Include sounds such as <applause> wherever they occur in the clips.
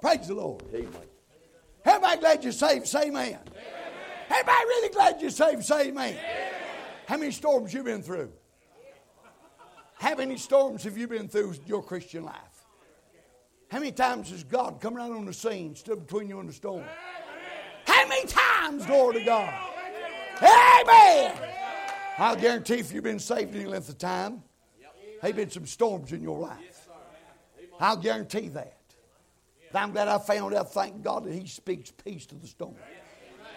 Praise the Lord. Amen. Everybody glad you're saved? Say amen. Everybody really glad you're saved? Say amen. How many storms you been through? How many storms have you been through your Christian life? How many times has God come around on the scene, stood between you and the storm? How many times, glory to God? Amen. I'll guarantee if you've been saved any length of time, there been some storms in your life. I'll guarantee that. I'm glad I found out, thank God, that He speaks peace to the storm.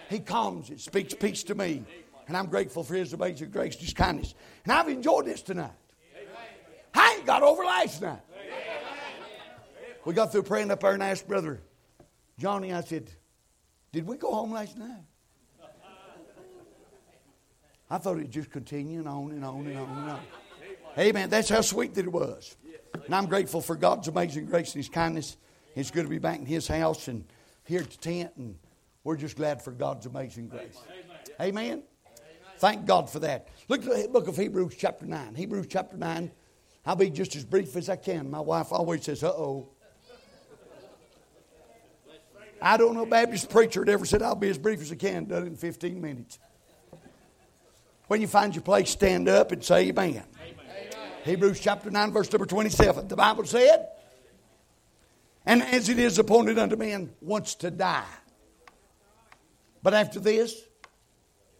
He calms it, speaks peace to me. And I'm grateful for His amazing grace His kindness. And I've enjoyed this tonight. I ain't got over last night. We got through praying up there and asked Brother Johnny, I said, Did we go home last night? I thought it'd just continue and on and on and on and on. Amen. That's how sweet that it was. And I'm grateful for God's amazing grace and His kindness. It's good to be back in His house and here at the tent, and we're just glad for God's amazing grace. Amen. Thank God for that. Look at the book of Hebrews, chapter 9. Hebrews, chapter 9. I'll be just as brief as I can. My wife always says, uh oh. I don't know a Baptist preacher that ever said, I'll be as brief as I can, done in 15 minutes. When you find your place, stand up and say amen. amen. Hebrews chapter 9, verse number 27. The Bible said, And as it is appointed unto man once to die, but after this,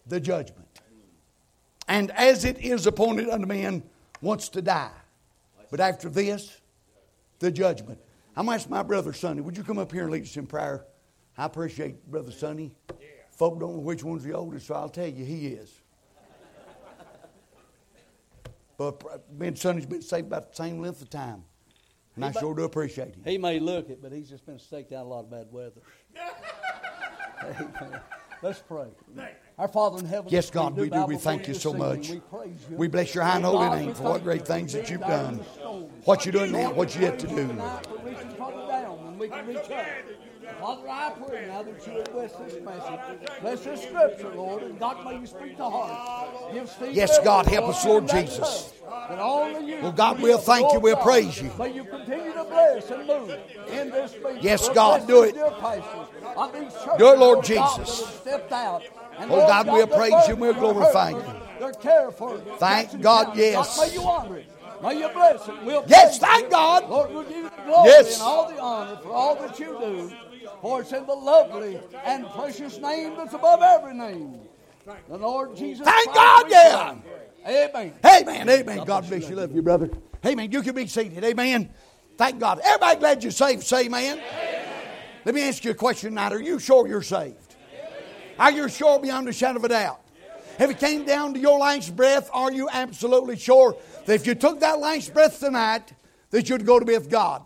the judgment. And as it is appointed unto man once to die, but after this, the judgment. I'm going to ask my brother Sonny, would you come up here and lead us in prayer? I appreciate Brother Sonny. Folk don't know which one's the oldest, so I'll tell you, he is. but me and Sonny's been saved about the same length of time. And I sure do appreciate him. He may look it, but he's just been staked out a lot of bad weather. Amen. <laughs> Let's pray. Our Father in heaven. Yes, God, we do. We thank you so much. We bless your high and holy name for what great things that you've done. What you're doing now, what you yet to do. Father, I pray now that you would bless this message. Bless this scripture, Lord, and God, may you speak to heart. Give yes, God, help us, Lord Jesus. Well, God, we'll thank you. We'll praise you. May you continue to bless and move in this meeting. Yes, God, do it. Do it, Lord Jesus. Oh, God, we'll praise you we'll glorify you. Their care for Thank God, yes. May you honor it. May you bless it. We'll yes, thank God. Lord, we'll give you the glory yes. and all the honor for all that you do. For it's in the lovely and precious name that's above every name. The Lord Jesus Thank God, yeah. Amen. Amen. Amen. God bless you. Love you, brother. Amen. You can be seated. Amen. Thank God. Everybody glad you're saved. Say amen. amen. Let me ask you a question tonight. Are you sure you're saved? Are you sure beyond a shadow of a doubt? If it came down to your last breath, are you absolutely sure that if you took that last breath tonight, that you'd go to be with God?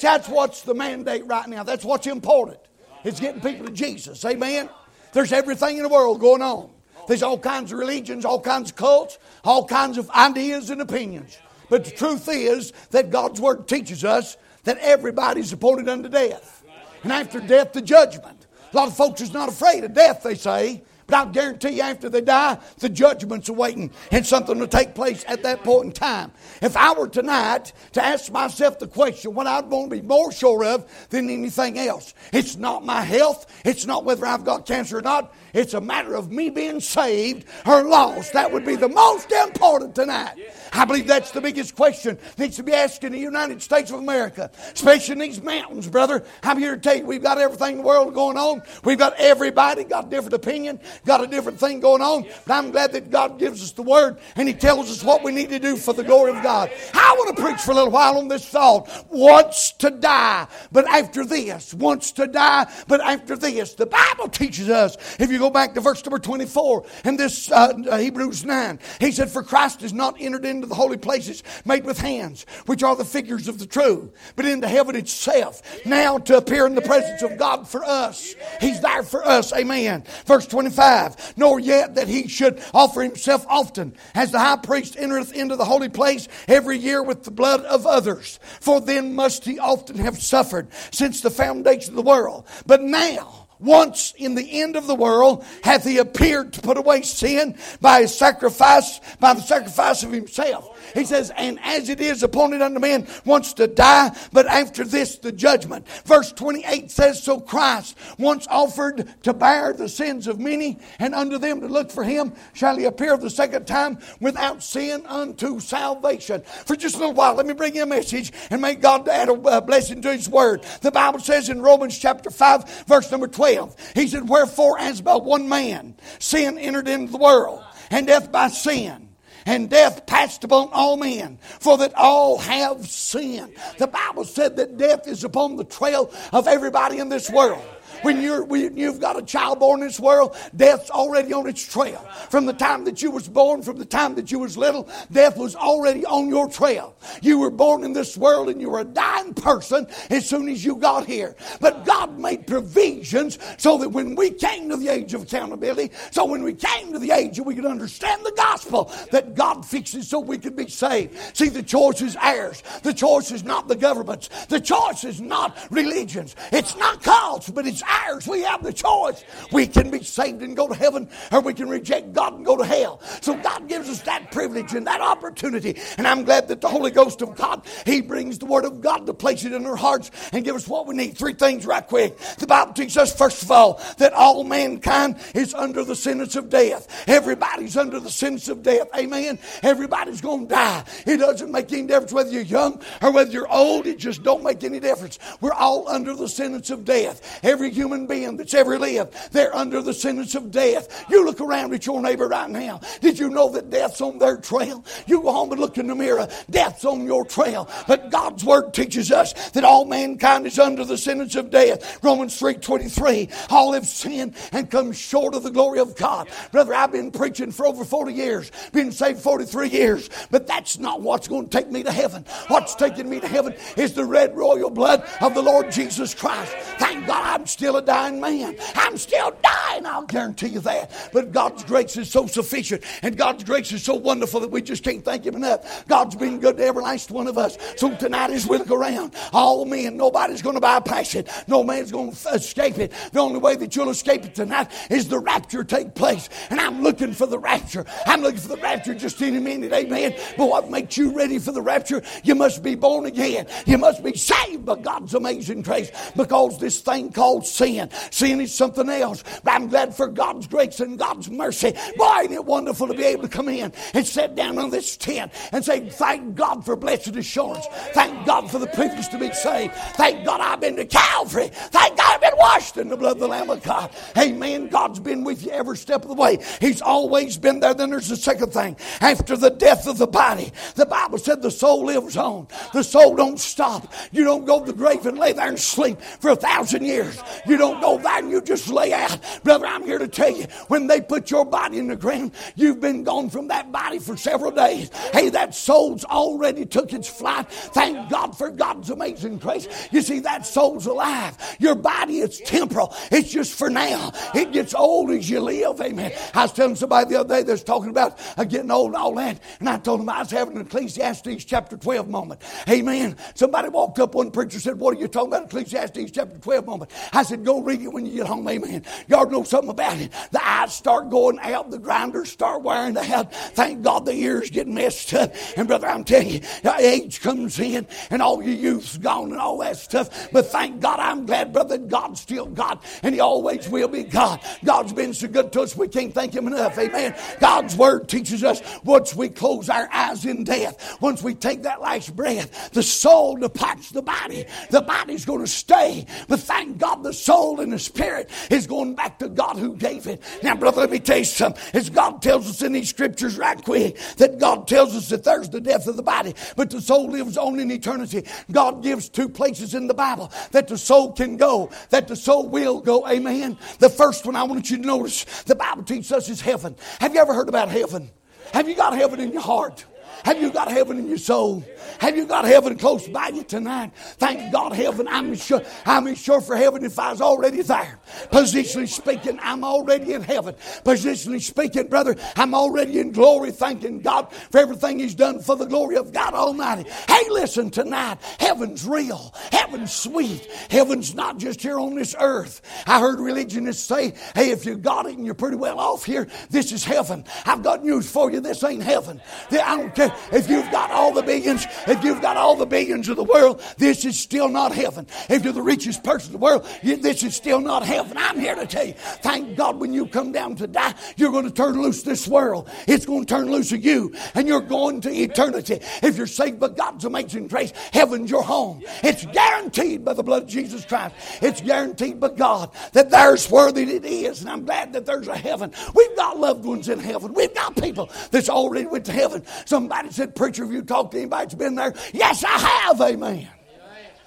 That's what's the mandate right now. That's what's important. It's getting people to Jesus. Amen. There's everything in the world going on. There's all kinds of religions, all kinds of cults, all kinds of ideas and opinions. But the truth is that God's Word teaches us that everybody's appointed unto death. And after death, the judgment. A lot of folks is not afraid of death, they say. But I'll guarantee you, after they die, the judgment's awaiting and something will take place at that point in time. If I were tonight to ask myself the question, what I'd want to be more sure of than anything else, it's not my health, it's not whether I've got cancer or not, it's a matter of me being saved or lost. That would be the most important tonight. I believe that's the biggest question needs to be asked in the United States of America, especially in these mountains, brother. I'm here to tell you we've got everything in the world going on. We've got everybody got a different opinion, got a different thing going on. But I'm glad that God gives us the word and He tells us what we need to do for the glory of God. I want to preach for a little while on this thought. Wants to die, but after this, wants to die, but after this. The Bible teaches us, if you go back to verse number 24 in this uh, Hebrews 9, He said, For Christ is not entered into into the holy places made with hands, which are the figures of the true, but into heaven itself, now to appear in the presence of God for us. He's there for us. Amen. Verse 25, nor yet that he should offer himself often, as the high priest entereth into the holy place every year with the blood of others. For then must he often have suffered since the foundation of the world. But now, once in the end of the world hath he appeared to put away sin by his sacrifice, by the sacrifice of himself. He says, and as it is appointed unto man once to die, but after this the judgment. Verse 28 says, So Christ once offered to bear the sins of many, and unto them to look for him shall he appear the second time without sin unto salvation. For just a little while, let me bring you a message and may God add a blessing to his word. The Bible says in Romans chapter 5, verse number 12, he said, Wherefore as by one man sin entered into the world, and death by sin and death passed upon all men, for that all have sinned. The Bible said that death is upon the trail of everybody in this world. When you're, when you've got a child born in this world, death's already on its trail. From the time that you was born, from the time that you was little, death was already on your trail. You were born in this world and you were a dying person as soon as you got here. But God made provisions so that when we came to the age of accountability, so when we came to the age that we could understand the gospel, that God fixes so we could be saved. See, the choice is ours. The choice is not the government's. The choice is not religions. It's not cults, but it's ours. We have the choice. We can be saved and go to heaven, or we can reject God and go to hell. So God gives us that privilege and that opportunity. And I'm glad that the Holy Ghost of God, He brings the Word of God to place it in our hearts and give us what we need. Three things right quick. The Bible teaches us, first of all, that all mankind is under the sentence of death. Everybody's under the sentence of death. Amen. Everybody's going to die. It doesn't make any difference whether you're young or whether you're old. It just don't make any difference. We're all under the sentence of death. Every human being that's ever lived, they're under the sentence of death. You look around at your neighbor right now. Did you know that death's on their trail? You go home and look in the mirror. Death's on your trail. But God's word teaches us that all mankind is under the sentence of death. Romans 3 23. All have sinned and come short of the glory of God. Brother, I've been preaching for over 40 years, been saved 43 years, but that's not what's going to take me to heaven. What's taking me to heaven is the red royal blood of the Lord Jesus Christ. Thank God I'm still still a dying man. I'm still dying, I'll guarantee you that. But God's grace is so sufficient and God's grace is so wonderful that we just can't thank Him enough. God's been good to every last one of us. So tonight, as we look around, all men, nobody's going to bypass it. No man's going to escape it. The only way that you'll escape it tonight is the rapture take place. And I'm looking for the rapture. I'm looking for the rapture just any minute. Amen. But what makes you ready for the rapture? You must be born again. You must be saved by God's amazing grace because this thing called sin. Sin is something else. But I'm glad for God's grace and God's mercy. Boy, ain't it wonderful to be able to come in and sit down on this tent and say, Thank God for blessed assurance. Thank God for the privilege to be saved. Thank God I've been to Calvary. Thank God I've been washed in the blood of the Lamb of God. Amen. God's been with you every step of the way. He's always been there. Then there's the second thing. After the death of the body, the Bible said the soul lives on. The soul don't stop. You don't go to the grave and lay there and sleep for a thousand years. You don't go there and you just lay out. Brother, I'm here to tell you, when they put your body in the ground, you've been gone from that body for several days. Hey, that soul's already took its flight. Thank God for God's amazing grace. You see, that soul's alive. Your body is temporal. It's just for now. It gets old as you live. Amen. I was telling somebody the other day that's talking about uh, getting old and all that, and I told them I was having an Ecclesiastes chapter 12 moment. Amen. Somebody walked up, one preacher said, What are you talking about? Ecclesiastes chapter 12 moment. I said, Go read it when you get home. Amen. Y'all know something about it. The eyes start going out, the grinders start wearing out. Thank God the ears get messed up. And brother, I'm telling you, age comes in and all your youth's gone and all that stuff. But thank God, I'm glad, brother, God's still God and He always will be God. God's been so good to us, we can't thank Him enough. Amen. God's Word teaches us once we close our eyes in death, once we take that last breath, the soul departs the body. The body's going to stay. But thank God the soul and the spirit is going back to God who gave it. Now, brother, let me tell you something. As God tells us in these scriptures right quick, that God tells us that there's the death of the body, but the soul lives on in eternity. God gives two places in the Bible that the soul can go, that the soul will go. Amen. The first one I want you to notice, the Bible teaches us is heaven. Have you ever heard about heaven? Have you got heaven in your heart? Have you got heaven in your soul? Have you got heaven close by you tonight? Thank God, heaven. I'm sure. I'm sure for heaven if I was already there. Positionally speaking, I'm already in heaven. Positionally speaking, brother, I'm already in glory. Thanking God for everything He's done for the glory of God Almighty. Hey, listen tonight. Heaven's real. Heaven's sweet. Heaven's not just here on this earth. I heard religionists say, "Hey, if you got it and you're pretty well off here, this is heaven." I've got news for you. This ain't heaven. I don't care if you've got all the billions, if you've got all the billions of the world, this is still not heaven. If you're the richest person in the world, this is still not heaven. I'm here to tell you, thank God when you come down to die, you're going to turn loose this world. It's going to turn loose of you, and you're going to eternity. If you're saved by God's amazing grace, heaven's your home. It's guaranteed by the blood of Jesus Christ. It's guaranteed by God that there's where it is, and I'm glad that there's a heaven. We've got loved ones in heaven. We've got people that's already went to heaven. Somebody said, Preacher, have you talked to anybody that's been there? Yes, I have. Amen.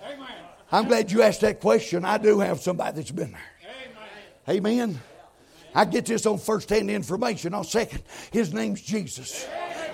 Amen. I'm glad you asked that question. I do have somebody that's been there. Amen. Amen. I get this on first hand information. On second, his name's Jesus.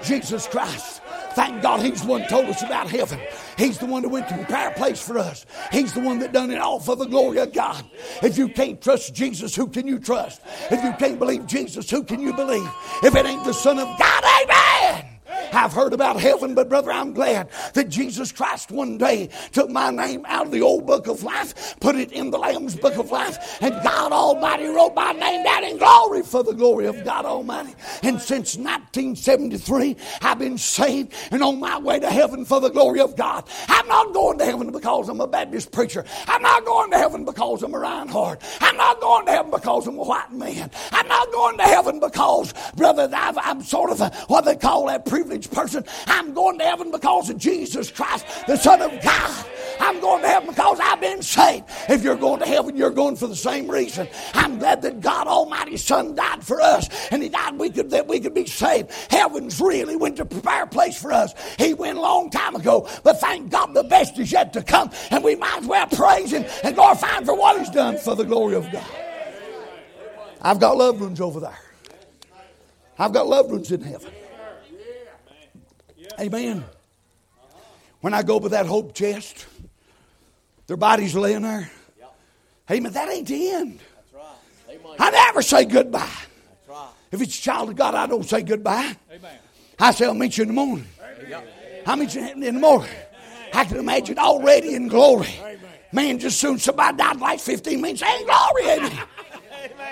Jesus Christ. Thank God he's the one told us about heaven. He's the one that went to prepare a place for us. He's the one that done it all for the glory of God. If you can't trust Jesus, who can you trust? If you can't believe Jesus, who can you believe? If it ain't the Son of God, amen. I've heard about heaven, but brother, I'm glad that Jesus Christ one day took my name out of the old book of life, put it in the Lamb's book of life, and God Almighty wrote my name down in glory for the glory of God Almighty. And since 1973, I've been saved and on my way to heaven for the glory of God. I'm not going to heaven because I'm a Baptist preacher. I'm not going to heaven because I'm a Reinhard. I'm not going to heaven because I'm a white man. I'm not going to heaven because, brother, i am sort of a, what they call that person. I'm going to heaven because of Jesus Christ, the Son of God. I'm going to heaven because I've been saved. If you're going to heaven, you're going for the same reason. I'm glad that God Almighty's Son died for us, and He died we could, that we could be saved. Heaven's really went to prepare a place for us. He went a long time ago, but thank God the best is yet to come, and we might as well praise Him and glorify Him for what He's done for the glory of God. I've got loved ones over there. I've got loved ones in heaven. Amen. When I go by that hope chest, their bodies laying there. Amen. That ain't the end. I never say goodbye. If it's a child of God, I don't say goodbye. I say, I'll meet you in the morning. I'll meet you in the morning. I can imagine already in glory. Man, just soon somebody died like 15 minutes. Ain't glory, amen.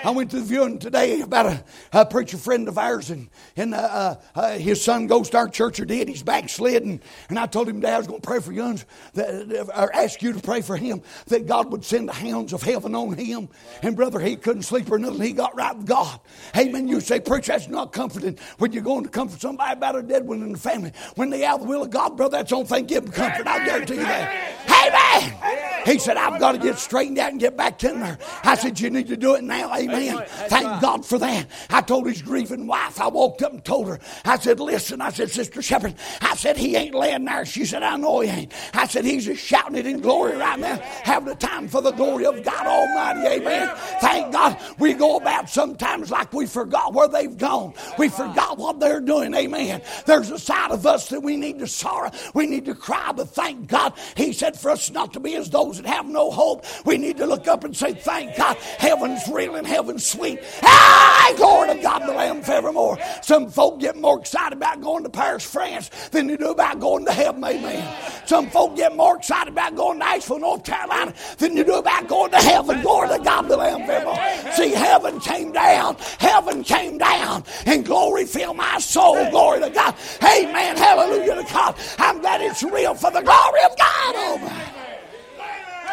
I went to the viewing today about a, a preacher friend of ours, and, and uh, uh, uh his son goes to our church or did. He's backslidden. And and I told him, Dad, I was going to pray for you, that, or ask you to pray for him, that God would send the hounds of heaven on him. And brother, he couldn't sleep or nothing. He got right with God. Amen. You say, Preacher, that's not comforting when you're going to comfort somebody about a dead one in the family. When they out the will of God, brother, that's the only thing give them comfort. I guarantee you that. Amen. He said, I've got to get straightened out and get back in there. I said, You need to do it now. Amen. Thank God for that. I told his grieving wife, I walked up and told her, I said, Listen, I said, Sister Shepherd, I said, He ain't laying there. She said, I know he ain't. I said, He's just shouting it in glory right now, having a time for the glory of God Almighty. Amen. Thank God. We go about sometimes like we forgot where they've gone. We forgot what they're doing. Amen. There's a side of us that we need to sorrow. We need to cry, but thank God. He said for us not to be as those have no hope. We need to look up and say, Thank God. Heaven's real and heaven's sweet. Hey, glory to God the Lamb forevermore. Some folk get more excited about going to Paris, France than they do about going to heaven. Amen. Some folk get more excited about going to Asheville, North Carolina than they do about going to heaven. Glory to God the Lamb forevermore. See, heaven came down. Heaven came down and glory filled my soul. Glory to God. Amen. Hallelujah to God. I'm glad it's real for the glory of God. Oh,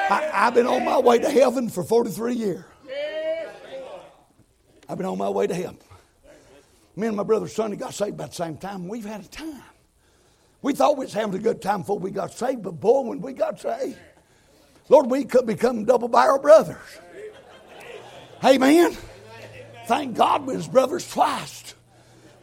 I, have been on my way to heaven for 43 years. I've been on my way to heaven. Me and my brother Sonny got saved about the same time. We've had a time. We thought we was having a good time before we got saved, but boy, when we got saved, Lord, we could become double barrel brothers. Amen. Thank God we was brothers twice.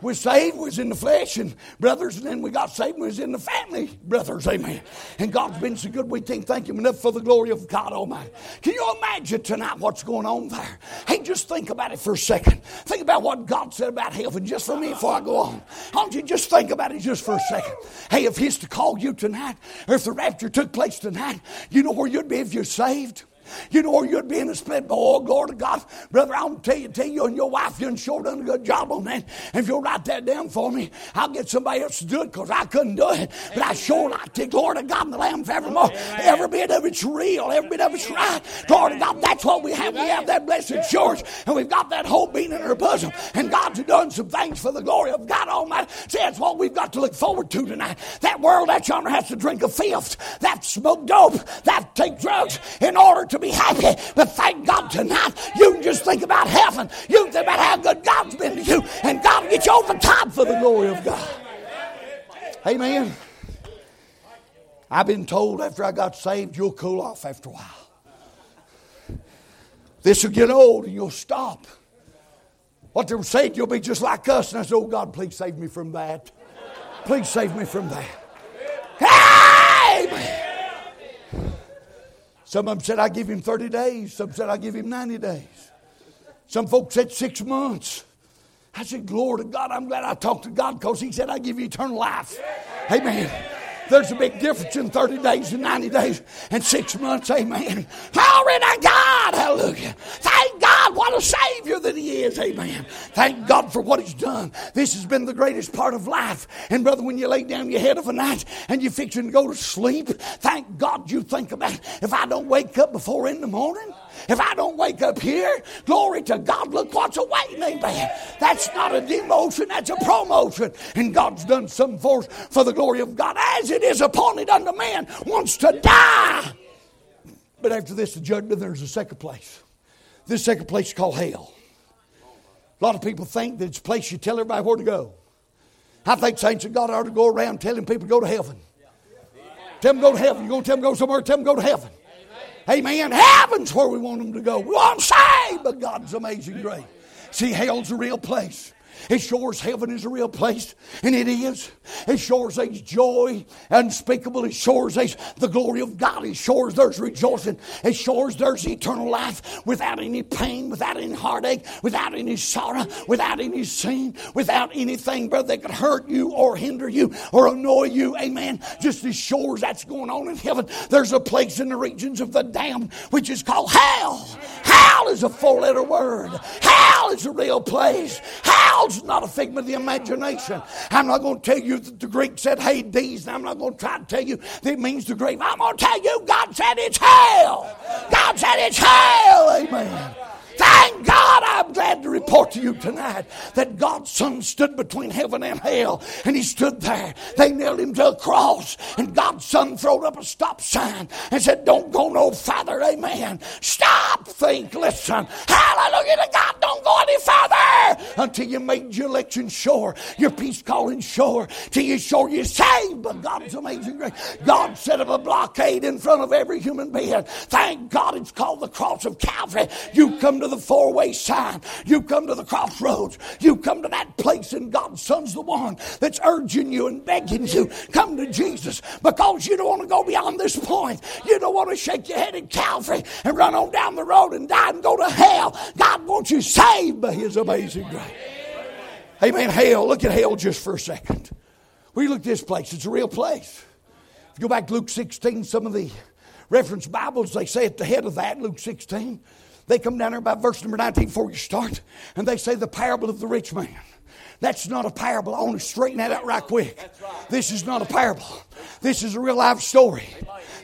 We saved, was in the flesh and brothers, and then we got saved, was in the family, brothers, amen. And God's been so good, we can't thank Him enough for the glory of God Almighty. Can you imagine tonight what's going on there? Hey, just think about it for a second. Think about what God said about heaven just for me before I go on. Don't you just think about it just for a second? Hey, if He's to call you tonight, or if the rapture took place tonight, you know where you'd be if you're saved? You know where you'd be in a split. Oh, glory to God. Brother, I'm tell you, tell you and your wife, you sure done a good job on that. If you'll write that down for me, I'll get somebody else to do it because I couldn't do it. But I sure like to. Glory to God and the Lamb forevermore. Every bit of it's real. Every bit of it's right. Glory to God. That's what we have. We have that blessed assurance. And we've got that hope beating in our bosom. And God's done some things for the glory of God Almighty. See, that's what we've got to look forward to tonight. That world that yonder has to drink a fifth. That smoke dope. That take drugs in order to be happy. But thank God tonight, you can just think about heaven. You can think about how good God's been to you. And God will get you over top for the glory of God. Amen. I've been told after I got saved, you'll cool off after a while. This will get old and you'll stop. What they were saying, you'll be just like us. And I said, Oh God, please save me from that. Please save me from that. Amen. Some of them said, I give him 30 days. Some said, I give him 90 days. Some folks said six months. I said, Glory to God. I'm glad I talked to God because He said, I give you eternal life. Amen. There's a big difference in 30 days and 90 days and six months. Amen. Glory to God. Hallelujah. Thank God. What a Savior that He is. Amen. Thank God for what He's done. This has been the greatest part of life. And, brother, when you lay down your head of a night and you're fixing to go to sleep, thank God you think about it. if I don't wake up before in the morning. If I don't wake up here, glory to God, look what's awaiting. Amen. That's not a demotion, that's a promotion. And God's done something for us for the glory of God, as it is appointed unto man wants to die. But after this, the judgment, there's a second place. This second place is called hell. A lot of people think that it's a place you tell everybody where to go. I think saints of God ought to go around telling people to go to heaven. Tell them to go to heaven. Going to tell them to go somewhere, tell them to go to heaven. Amen. Heaven's where we want them to go. We them saved by God's amazing grace. See, hell's a real place. It sure as heaven is a real place, and it is. It sure as there's joy unspeakable. It sure as there's the glory of God. It sure as there's rejoicing. It sure as there's eternal life without any pain, without any heartache, without any sorrow, without any sin, without anything, brother, that could hurt you or hinder you or annoy you. Amen. Just as sure as that's going on in heaven, there's a place in the regions of the damned which is called hell. Hell is a four letter word. Hell is a real place. Hell's not a figment of the imagination. I'm not going to tell you that the Greek said Hades, I'm not going to try to tell you that it means the grave. I'm going to tell you God said it's hell. God said it's hell. Amen. Thank God I'm glad to report to you tonight that God's Son stood between heaven and hell, and He stood there. They nailed Him to a cross, and God's Son threw up a stop sign and said, Don't go no farther. Amen. Stop, think, listen. Hallelujah to God. Don't go any farther until you made your election sure, your peace calling sure, till you're sure you're saved by God's amazing grace. God set up a blockade in front of every human being. Thank God it's called the cross of Calvary. You come to the four way sign. You come to the crossroads. You've come to that place, and God's Son's the one that's urging you and begging you. Come to Jesus because you don't want to go beyond this point. You don't want to shake your head at Calvary and run on down the road and die and go to hell. God wants you saved by His amazing grace. Amen. Hell, look at hell just for a second. We look at this place, it's a real place. If you go back to Luke 16, some of the reference Bibles, they say at the head of that, Luke 16, they come down here about verse number 19 before you start, and they say the parable of the rich man. That's not a parable. I want to straighten that out right quick. This is not a parable. This is a real life story.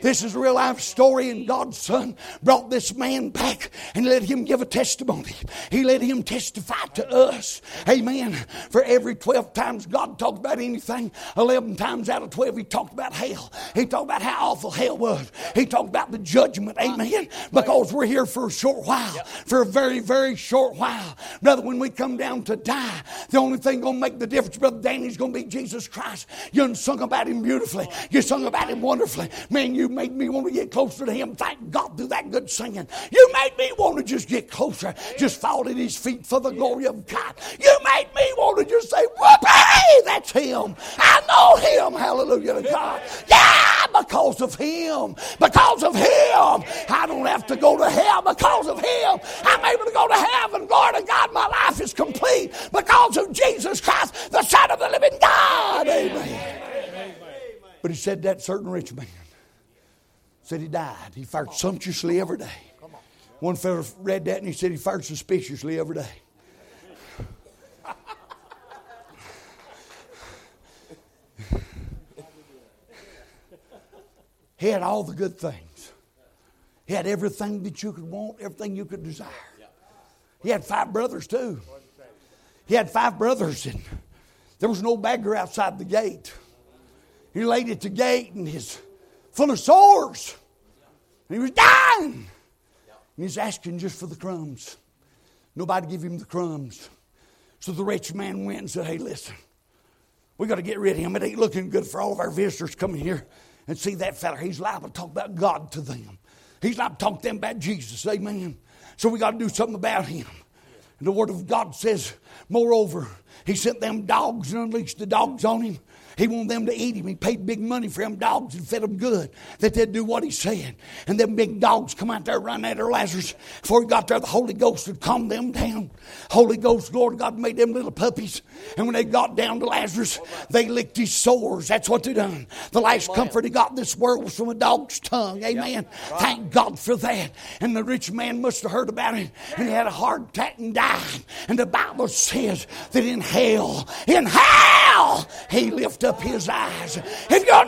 This is a real life story, and God's Son brought this man back and let him give a testimony. He let him testify to us. Amen. For every 12 times God talked about anything, 11 times out of 12 he talked about hell. He talked about how awful hell was. He talked about the judgment. Amen. Because we're here for a short while, for a very, very short while. Brother, when we come down to die, the only thing going to make the difference, Brother Danny, is going to be Jesus Christ. You sung about him beautifully. You sung about him wonderfully. Man, you You made me want to get closer to Him. Thank God through that good singing. You made me want to just get closer, just fall at His feet for the glory of God. You made me want to just say, Whoopee, that's Him. I know Him. Hallelujah to God. Yeah, because of Him. Because of Him. I don't have to go to hell because of Him. I'm able to go to heaven. Glory to God, my life is complete because of Jesus Christ, the Son of the living God. Amen. But he said that certain rich man said he died. He fired sumptuously every day. One fellow read that and he said he fired suspiciously every day. he had all the good things. He had everything that you could want, everything you could desire. He had five brothers too. He had five brothers, and there was no beggar outside the gate. He laid at the gate and he's full of sores. And he was dying. And he's asking just for the crumbs. Nobody give him the crumbs. So the rich man went and said, Hey, listen, we got to get rid of him. It ain't looking good for all of our visitors coming here and see that fella. He's liable to talk about God to them. He's liable to talk to them about Jesus. Amen. So we got to do something about him. And the Word of God says, moreover, he sent them dogs and unleashed the dogs on him. He wanted them to eat him. He paid big money for them dogs and fed them good, that they'd do what he said. And them big dogs come out there running after Lazarus. Before he got there, the Holy Ghost would calm them down. Holy Ghost, Lord God made them little puppies. And when they got down to Lazarus, they licked his sores. That's what they done. The last comfort he got in this world was from a dog's tongue. Amen. Thank God for that. And the rich man must have heard about it. And he had a heart attack and died. And the Bible says that in hell, in hell, he lifted up his eyes. If you'll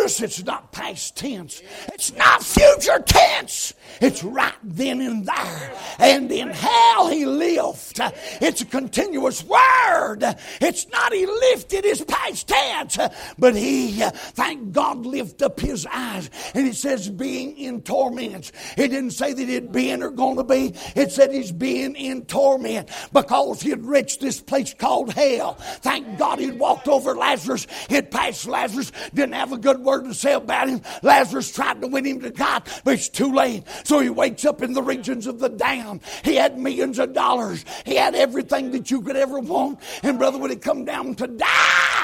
notice, it's not past tense, it's not future tense. It's right then and there. And in hell he lived. It's a continuous word. It's not he lifted his past tense, but he, thank God, lifted up his eyes. And it says being in torments. It didn't say that he'd been or going to be. It said he's being in torment because he had reached this place called hell. Thank God he'd walked over Lazarus. He'd passed Lazarus. Didn't have a good word to say about him. Lazarus tried to win him to God, but it's too late. So he wakes up in the regions of the damned. He had millions of dollars. He had everything that you could ever want. And brother, when he come down to die,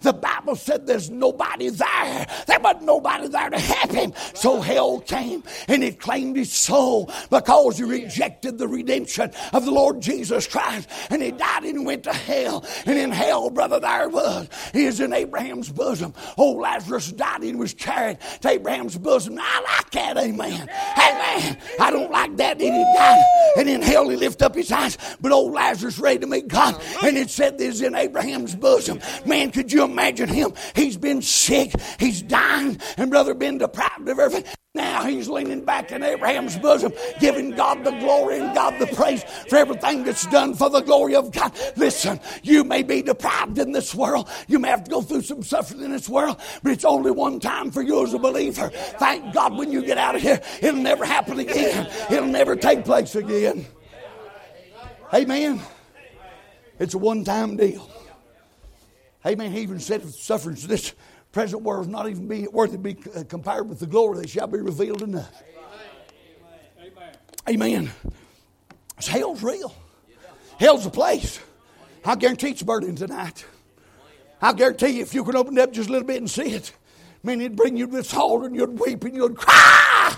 the Bible said there's nobody there. There wasn't nobody there to help him. So hell came and it claimed his soul because he rejected the redemption of the Lord Jesus Christ. And he died and went to hell. And in hell, brother, there was. He is in Abraham's bosom. Old Lazarus died and was carried to Abraham's bosom. I like that, amen. Amen. I don't like that. Then he died. And in hell he lifted up his eyes. But old Lazarus ready to meet God. And it said this in Abraham's bosom. Man, could you imagine him? He's been sick. He's dying. And brother been deprived of everything. Now he's leaning back in Abraham's bosom, giving God the glory and God the praise for everything that's done for the glory of God. Listen, you may be deprived in this world. You may have to go through some suffering in this world, but it's only one time for you as a believer. Thank God when you get out of here, it'll never happen again. It'll never take place again. Amen. It's a one time deal. Amen. He even said sufferings this present world is not even be worthy to be uh, compared with the glory that shall be revealed in us. Amen. Amen. Hell's real. Hell's a place. I guarantee it's burning tonight. I guarantee you, if you could open it up just a little bit and see it, man, it'd bring you to this altar and you'd weep and you'd cry.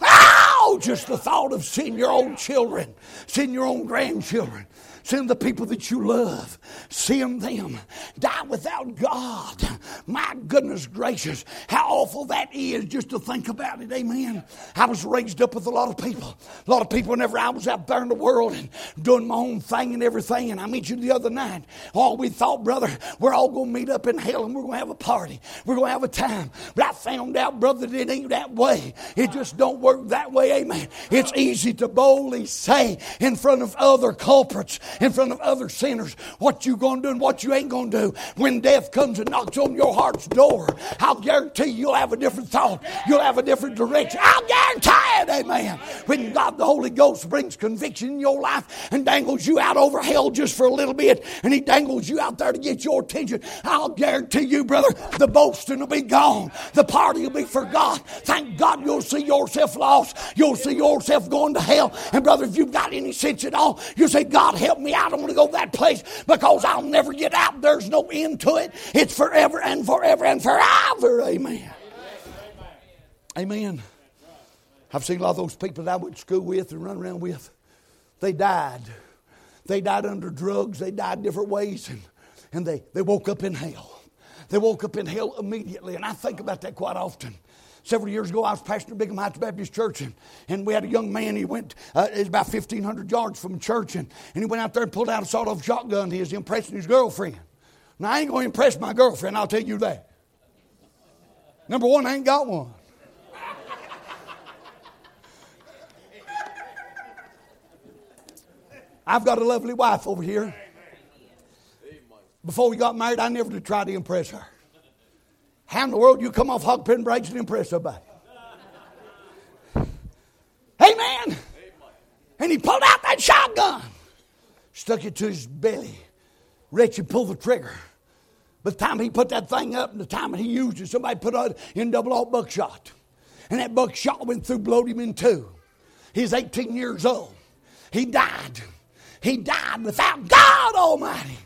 Oh, just the thought of seeing your own children, seeing your own grandchildren, seeing the people that you love, Send them die without God. My goodness gracious, how awful that is just to think about it. Amen. I was raised up with a lot of people. A lot of people, whenever I was out there in the world and doing my own thing and everything, and I mentioned the other night, all we thought, brother, we're all going to meet up in hell and we're going to have a party. We're going to have a time. But I found out, brother, that it ain't that way. It just don't work that way. amen. It's easy to boldly say in front of other culprits, in front of other sinners, what you going to do and what you ain't going to do. When death comes and knocks on your heart's door, I'll guarantee you'll have a different thought. You'll have a different direction. I'll guarantee it, amen. When God the Holy Ghost brings conviction in your life and dangles you out over hell just for a little bit, and He dangles you out there to get your attention, I'll guarantee you, brother, the boasting will be gone. The party will be forgot. Thank God you'll see yourself lost. You'll see yourself going to hell. And brother, if you've got any sense at all, you say, God help me, I don't want to go that place because I'll never get out. There's no end to it. It's forever and forever and forever. Amen. Amen. I've seen a lot of those people that I went to school with and run around with. They died. They died under drugs. They died different ways. And, and they, they woke up in hell. They woke up in hell immediately. And I think about that quite often. Several years ago, I was pastoring Bingham Heights Baptist Church, and, and we had a young man. He went, uh, it's about 1,500 yards from church, and, and he went out there and pulled out a sawed off shotgun. He was impressing his girlfriend. Now, I ain't going to impress my girlfriend, I'll tell you that. Number one, I ain't got one. I've got a lovely wife over here. Before we got married, I never did try to impress her. How in the world do you come off hog pen breaks and impress somebody? Amen. And he pulled out that shotgun, stuck it to his belly, reached and pulled the trigger. By the time he put that thing up and the time he used it, somebody put it in double aught buckshot. And that buckshot went through, blowed him in two. He's 18 years old. He died. He died without God Almighty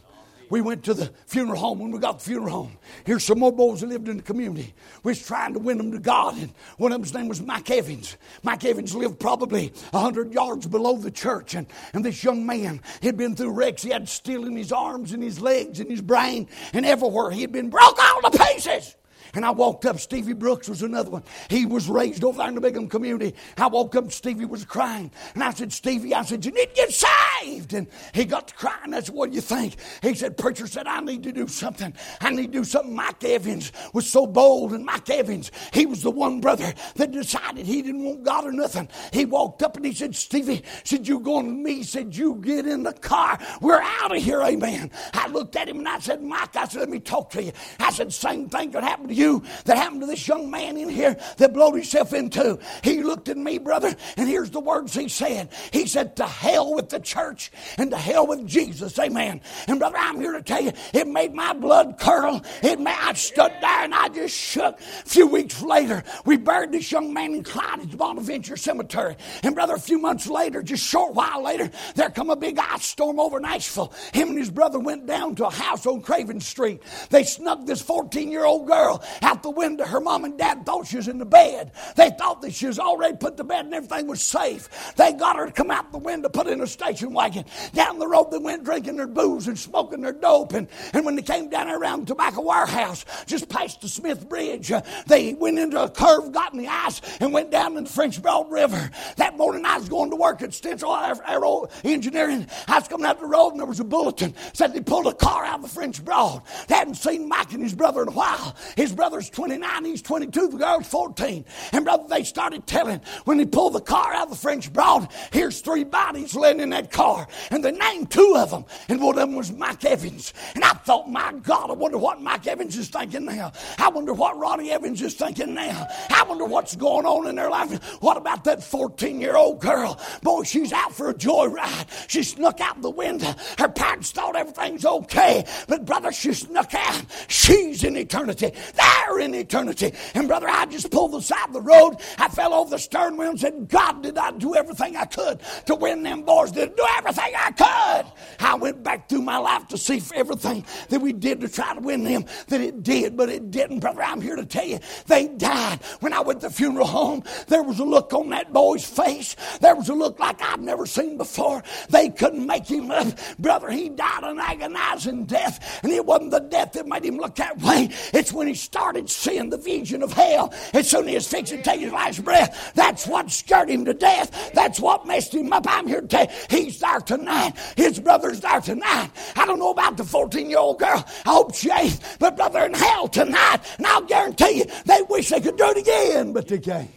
we went to the funeral home. When we got the funeral home, here's some more boys that lived in the community. We was trying to win them to God, and one of them's name was Mike Evans. Mike Evans lived probably a hundred yards below the church, and, and this young man had been through wrecks. He had steel in his arms and his legs and his brain, and everywhere he had been broke all to pieces. And I walked up, Stevie Brooks was another one. He was raised over there in the Bingham community. I woke up, Stevie was crying. And I said, Stevie, I said, you need to get saved. And he got to crying. I said, what do you think? He said, preacher said, I need to do something. I need to do something. Mike Evans was so bold. And Mike Evans, he was the one brother that decided he didn't want God or nothing. He walked up and he said, Stevie, said, you going with me? He said, you get in the car. We're out of here, amen. I looked at him and I said, Mike, I said, let me talk to you. I said, same thing could happen to you you that happened to this young man in here that blowed himself into. He looked at me, brother, and here's the words he said. He said, To hell with the church and to hell with Jesus. Amen. And brother, I'm here to tell you, it made my blood curl. It I stood there and I just shook. A few weeks later, we buried this young man in Clyde at Bonaventure Cemetery. And brother, a few months later, just short while later, there come a big ice storm over Asheville. Him and his brother went down to a house on Craven Street. They snuck this 14 year old girl out the window. Her mom and dad thought she was in the bed. They thought that she was already put to bed and everything was safe. They got her to come out the window, put in a station wagon. Down the road, they went drinking their booze and smoking their dope. And, and when they came down around tobacco warehouse, just past the Smith Bridge, uh, they went into a curve, got in the ice, and went down in the French Broad River. That morning, I was going to work at Stencil Aero Engineering. I was coming out the road, and there was a bulletin said they pulled a car out of the French Broad. They hadn't seen Mike and his brother in a while. His brother's 29, he's 22, the girl's 14. And brother, they started telling when they pulled the car out of the French Broad, here's three bodies laying in that car. And they named two of them, and one of them was Mike Evans. And I thought, my God, I wonder what Mike Evans is thinking now. I wonder what Ronnie Evans is thinking now. I wonder what's going on in their life. What about that 14 year old girl? Boy, she's out for a joyride. She snuck out the window. Her parents thought everything's okay. But brother, she snuck out. She's in eternity. They're in eternity. And brother, I just pulled the side of the road. I fell over the stern wheel and said, God, did I do everything I could to win them boys? Did I do everything I could? I went back through my life to see for everything that we did to try to win them, that it did, but it didn't. Brother, I'm here to tell you, they died. When I went to the funeral home, there was a look on that boy's face. There was a look like I've never seen before. They couldn't make him up. Brother, he died an agonizing death, and it wasn't the death that made him look that way. It's when he started seeing the vision of hell as soon as he was fixing to take his last breath. That's what scared him to death. That's what messed him up. I'm here to tell you, he's there tonight. His brother's there tonight. I don't know about the 14 year old girl. I hope she ain't. But brother in hell tonight. And I'll guarantee you, they wish they could do it again, but they can't.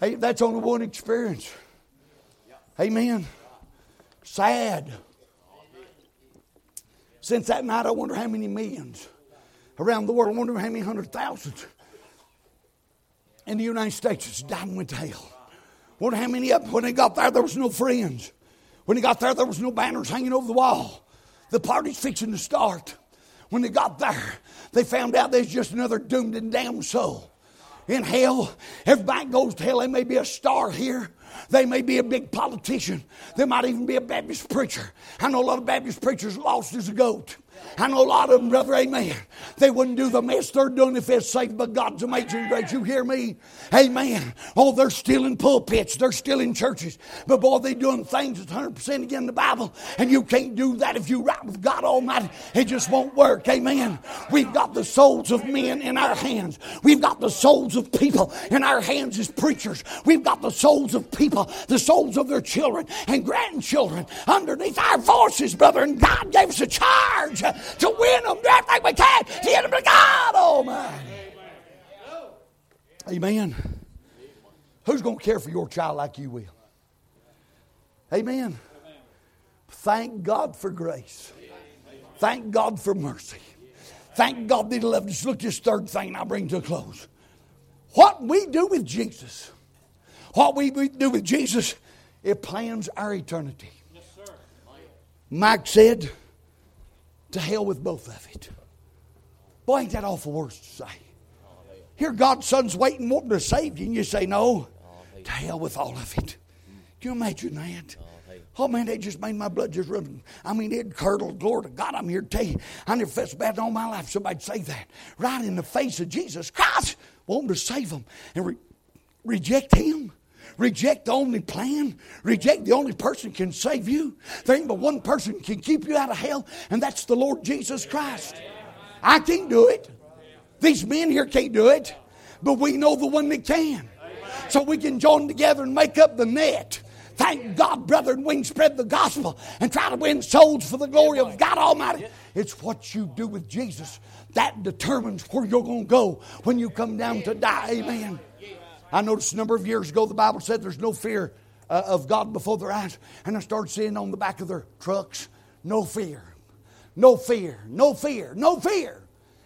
Hey, that's only one experience. Amen. Sad. Since that night, I wonder how many millions around the world. I wonder how many hundred thousands in the United States has died and went to hell. Wonder how many up when they got there, there was no friends. When they got there, there was no banners hanging over the wall. The party's fixing to start. When they got there, they found out there's just another doomed and damned soul. In hell, everybody goes to hell. They may be a star here. They may be a big politician. They might even be a Baptist preacher. I know a lot of Baptist preachers lost as a goat. I know a lot of them, brother, amen. They wouldn't do the mess they're doing if they're saved by God's amazing grace. You hear me? Amen. Oh, they're still in pulpits. They're still in churches. But boy, they're doing things that's 100% again the Bible. And you can't do that if you're right with God Almighty. It just won't work. Amen. We've got the souls of men in our hands. We've got the souls of people in our hands as preachers. We've got the souls of people, the souls of their children and grandchildren underneath our voices, brother. And God gave us a charge to win them everything we can them to God Almighty. Amen. Who's going to care for your child like you will? Amen. Thank God for grace. Thank God for mercy. Thank God that He loved us. Look, this third thing I'll bring to a close. What we do with Jesus, what we do with Jesus, it plans our eternity. Mike said, to hell with both of it. Boy, ain't that awful words to say. Here, God's Son's waiting, wanting to save you, and you say, No, to hell with all of it. Can you imagine that? Oh man, that just made my blood just run. I mean, it curdled. Glory to God, I'm here to tell you. I never felt so bad in all my life. Somebody'd say that. Right in the face of Jesus Christ, wanting to save them and re- reject Him. Reject the only plan. Reject the only person can save you. There ain't but one person can keep you out of hell, and that's the Lord Jesus Christ. I can't do it. These men here can't do it, but we know the one that can. So we can join together and make up the net. Thank God, brethren, we can spread the gospel and try to win souls for the glory of God Almighty. It's what you do with Jesus that determines where you're going to go when you come down to die. Amen. I noticed a number of years ago the Bible said there's no fear uh, of God before their eyes. And I started seeing on the back of their trucks, no fear, no fear, no fear, no fear.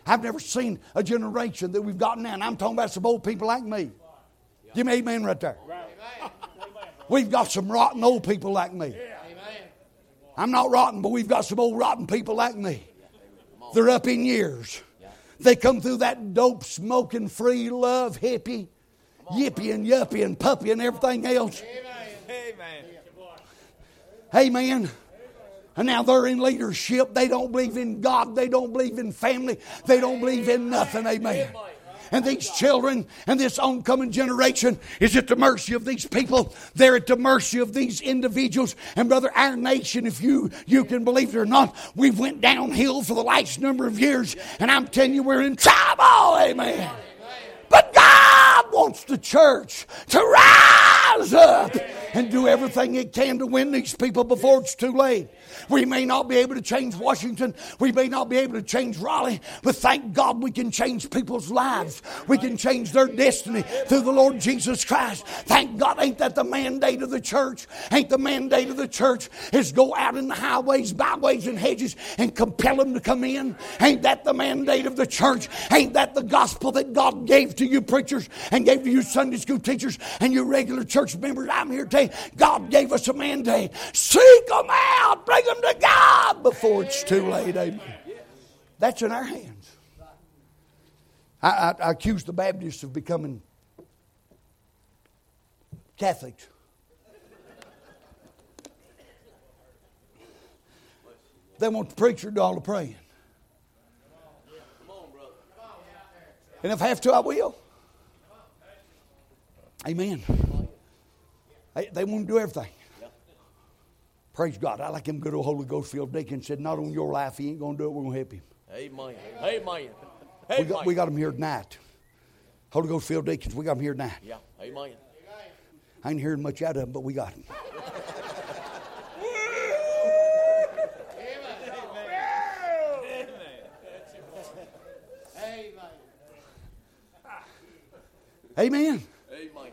I've never seen a generation that we've gotten now. And I'm talking about some old people like me. Give me amen right there. We've got some rotten old people like me. I'm not rotten, but we've got some old rotten people like me. They're up in years. They come through that dope smoking free love hippie yippy and yuppie and puppy and everything else. Amen. Amen. And now they're in leadership. They don't believe in God. They don't believe in family. They don't believe in nothing. Amen. And these children and this oncoming generation is at the mercy of these people. They're at the mercy of these individuals. And brother, our nation, if you you can believe it or not, we've went downhill for the last number of years. And I'm telling you, we're in trouble. Amen. But God wants the church to rise up and do everything it can to win these people before it's too late. We may not be able to change Washington. We may not be able to change Raleigh, but thank God we can change people's lives. We can change their destiny through the Lord Jesus Christ. Thank God, ain't that the mandate of the church? Ain't the mandate of the church is go out in the highways, byways, and hedges and compel them to come in? Ain't that the mandate of the church? Ain't that the gospel that God gave to you preachers and gave to you Sunday school teachers and you regular church members? I'm here today. God gave us a mandate. Seek them out. Bring them to God before it's too late. Amen. That's in our hands. I, I, I accuse the Baptists of becoming Catholics. They want the preacher to all the praying. And if I have to, I will. Amen. They, they want to do everything. Praise God. I like him good old Holy Ghost filled deacon said, Not on your life, he ain't going to do it, we're going to help him. Amen. Amen. We got, we got him here tonight. Holy Ghost filled deacons, we got him here tonight. Yeah. Amen. I ain't hearing much out of him, but we got him. Amen. Amen. Amen. Amen. Amen.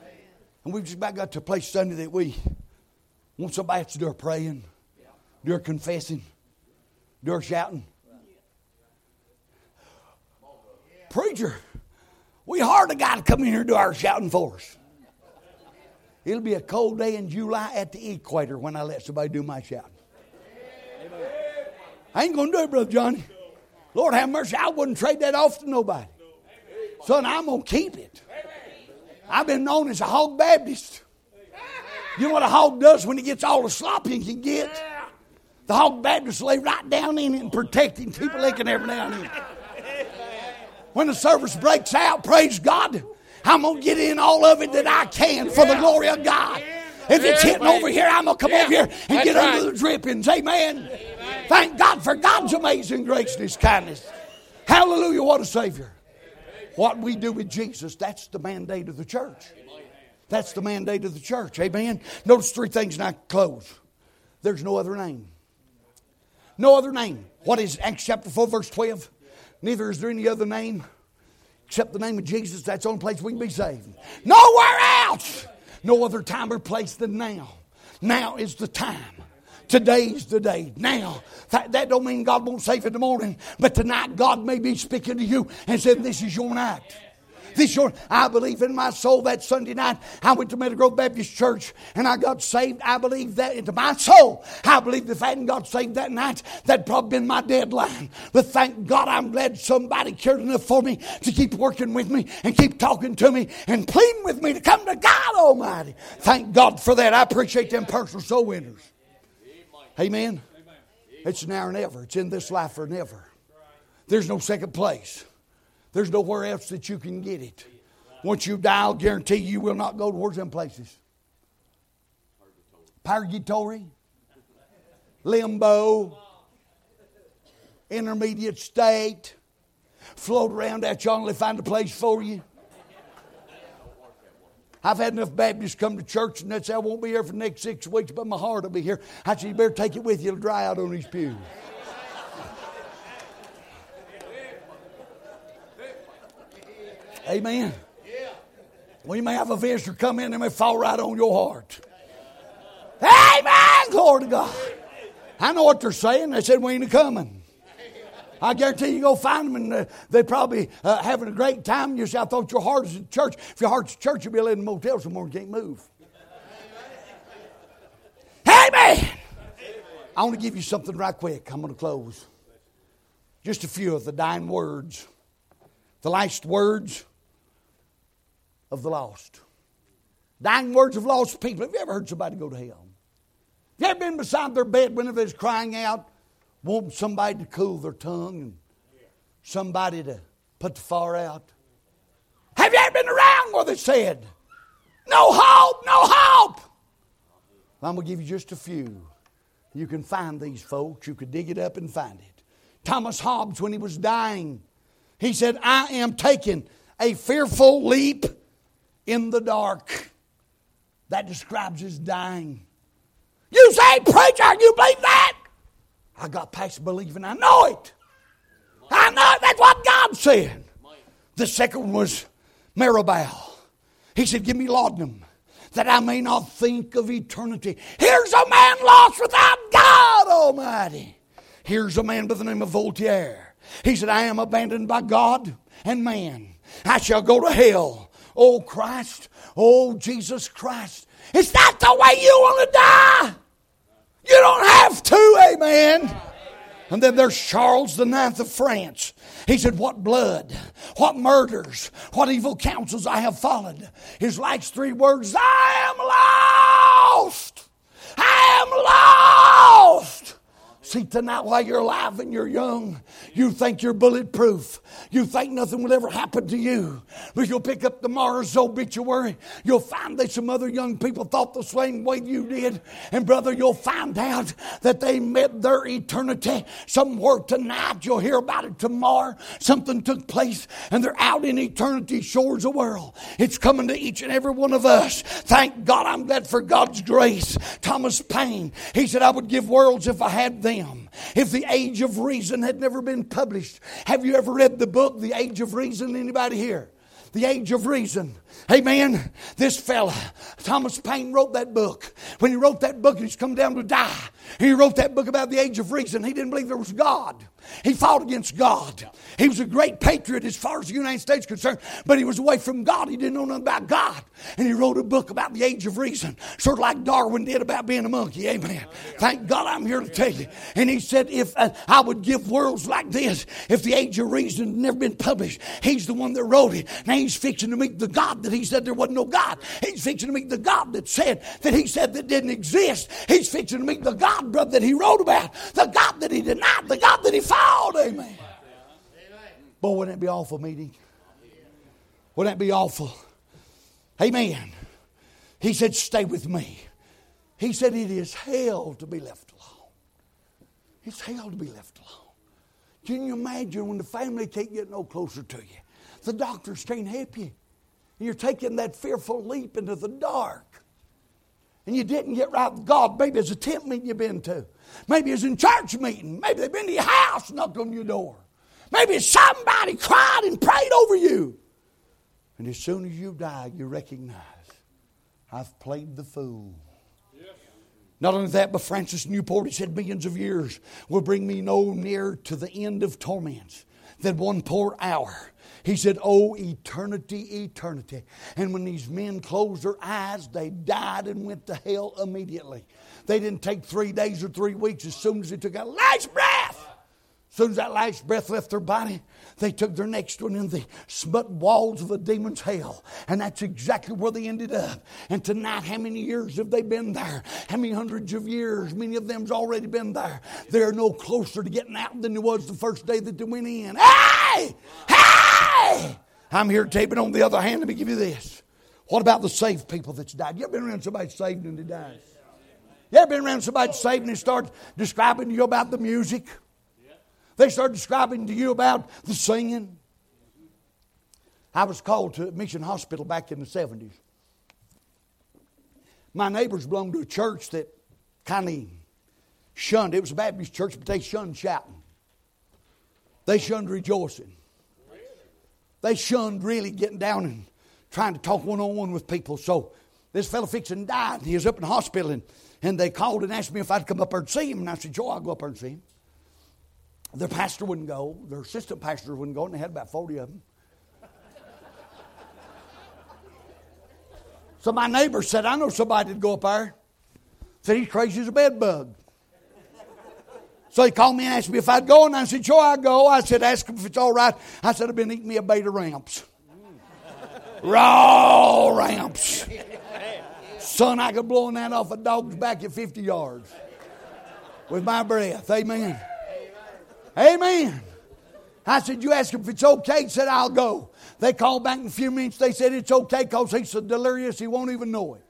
And we've just about got to a place Sunday that we want somebody to do our praying, our confessing, our shouting. Preacher, we hardly got to come in here and do our shouting for us. It'll be a cold day in July at the equator when I let somebody do my shouting. I ain't going to do it, Brother Johnny. Lord have mercy, I wouldn't trade that off to nobody. Son, I'm going to keep it. I've been known as a hog Baptist. You know what a hog does when he gets all the slop he can get? The hog Baptist lay right down in it and protect him, keep licking every now and then. When the service breaks out, praise God, I'm going to get in all of it that I can for the glory of God. If it's hitting over here, I'm going to come over here and get under the drippings. Amen. Thank God for God's amazing grace and His kindness. Hallelujah. What a Savior. What we do with Jesus, that's the mandate of the church. That's the mandate of the church. Amen. Notice three things and I close. There's no other name. No other name. What is Acts chapter 4, verse 12? Neither is there any other name except the name of Jesus. That's the only place we can be saved. Nowhere else. No other time or place than now. Now is the time. Today's the day. Now. That, that don't mean God won't save in the morning, but tonight God may be speaking to you and saying, This is your night. This your, I believe in my soul that Sunday night I went to Meadow Grove Baptist Church and I got saved. I believe that into my soul. I believe if I hadn't got saved that night, that'd probably been my deadline. But thank God I'm glad somebody cared enough for me to keep working with me and keep talking to me and pleading with me to come to God Almighty. Thank God for that. I appreciate them personal soul winners. Amen. It's now or never. It's in this life or never. There's no second place. There's nowhere else that you can get it. Once you die, I'll guarantee you will not go towards them places. Purgatory, limbo, intermediate state, float around that you only find a place for you. I've had enough Baptists come to church and say, I won't be here for the next six weeks, but my heart will be here. I said, You better take it with you, it'll dry out on these pews. Amen. We may have a visitor come in and may fall right on your heart. Amen. Glory to God. I know what they're saying. They said we ain't coming. I guarantee you go find them and uh, they're probably uh, having a great time. You say, I thought your heart is in church. If your heart's in church, you'll be in a motel somewhere and can't move. Amen. I want to give you something right quick. I'm going to close. Just a few of the dying words. The last words of the lost. Dying words of lost people. Have you ever heard somebody go to hell? Have you ever been beside their bed whenever they're crying out, wanting somebody to cool their tongue and somebody to put the fire out? Have you ever been around where they said, no hope, no hope? I'm going to give you just a few. You can find these folks. You could dig it up and find it. Thomas Hobbes, when he was dying, he said, I am taking a fearful leap in the dark. That describes his dying. You say, preacher, you believe that? I got past believing. I know it. I know it. That's what God said. The second one was Mirabeau. He said, Give me laudanum that I may not think of eternity. Here's a man lost without God Almighty. Here's a man by the name of Voltaire. He said, I am abandoned by God and man. I shall go to hell Oh Christ, oh Jesus Christ. Is that the way you want to die? You don't have to, amen. And then there's Charles the Ninth of France. He said, What blood, what murders, what evil counsels I have followed. His last three words I am lost. I am lost. See, tonight while you're alive and you're young, you think you're bulletproof. You think nothing will ever happen to you. But you'll pick up tomorrow's obituary. You'll find that some other young people thought the same way you did. And brother, you'll find out that they met their eternity somewhere tonight. You'll hear about it tomorrow. Something took place and they're out in eternity shores of the world. It's coming to each and every one of us. Thank God I'm glad for God's grace. Thomas Paine, he said, I would give worlds if I had them If the Age of Reason had never been published, have you ever read the book, The Age of Reason? Anybody here? The Age of Reason. Amen. This fella, Thomas Paine, wrote that book. When he wrote that book, he's come down to die. He wrote that book about the Age of Reason. He didn't believe there was God. He fought against God. He was a great patriot as far as the United States concerned, but he was away from God. He didn't know nothing about God. And he wrote a book about the age of reason, sort of like Darwin did about being a monkey. Amen. Thank God I'm here to tell you. And he said, if uh, I would give worlds like this, if the age of reason had never been published, he's the one that wrote it. Now he's fixing to meet the God that he said there wasn't no God. He's fixing to meet the God that said that he said that didn't exist. He's fixing to meet the God, brother, that he wrote about, the God that he denied, the God that he found. Amen. Boy, wouldn't that be awful meeting? Wouldn't that be awful? Amen. He said, Stay with me. He said, It is hell to be left alone. It's hell to be left alone. Can you imagine when the family can't get no closer to you? The doctors can't help you. You're taking that fearful leap into the dark. And you didn't get right with God. Maybe it's a tent meeting you've been to. Maybe it's in church meeting. Maybe they've been to your house, knocked on your door. Maybe somebody cried and prayed over you. And as soon as you die, you recognize, I've played the fool. Not only that, but Francis Newport, he said, millions of years will bring me no nearer to the end of torments than one poor hour. He said, Oh, eternity, eternity. And when these men closed their eyes, they died and went to hell immediately. They didn't take three days or three weeks as soon as they took a last breath. As soon as that last breath left their body, they took their next one in the smut walls of the demon's hell. And that's exactly where they ended up. And tonight, how many years have they been there? How many hundreds of years? Many of them's already been there. They're no closer to getting out than they was the first day that they went in. Hey! Hey! I'm here but on the other hand, let me give you this. What about the saved people that's died? You ever been around somebody saved and they died? You ever been around somebody saved and they start describing to you about the music? They start describing to you about the singing. I was called to mission hospital back in the 70s. My neighbors belonged to a church that kind of shunned. It was a Baptist church, but they shunned shouting. They shunned rejoicing. They shunned really getting down and trying to talk one on one with people. So this fellow fixing died. He was up in the hospital, and, and they called and asked me if I'd come up there and see him. And I said, Joe, I'll go up there and see him. Their pastor wouldn't go. Their assistant pastor wouldn't go, and they had about 40 of them. So my neighbor said, I know somebody that'd go up there. Said he's crazy as a bed bug. So he called me and asked me if I'd go, and I said, sure, I'd go. I said, ask him if it's all right. I said, I've been eating me a beta ramps. Raw ramps. Son, I could blow that off a dog's back at 50 yards with my breath. Amen. Amen. I said, You ask him if it's okay. He said, I'll go. They called back in a few minutes. They said, It's okay because he's so delirious he won't even know it.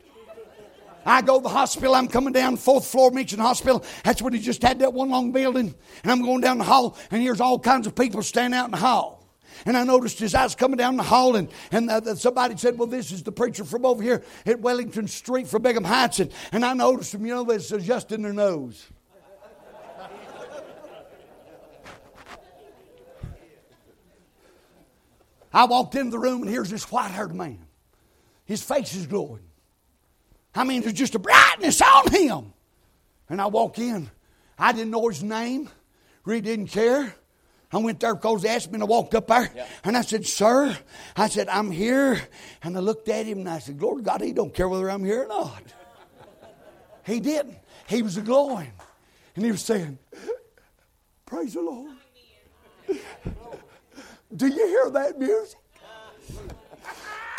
I go to the hospital. I'm coming down fourth floor Mission Hospital. That's when he just had that one long building. And I'm going down the hall, and here's all kinds of people standing out in the hall. And I noticed as I was coming down the hall, and, and somebody said, Well, this is the preacher from over here at Wellington Street from Bingham Heights. And, and I noticed him, you know, this is just in their nose. I walked into the room and here's this white haired man. His face is glowing. I mean, there's just a brightness on him. And I walk in. I didn't know his name, really didn't care. I went there because they asked me and I walked up there yeah. and I said, Sir, I said, I'm here. And I looked at him and I said, Lord God, he don't care whether I'm here or not. he didn't. He was glowing. And he was saying, Praise the Lord. Do you hear that music?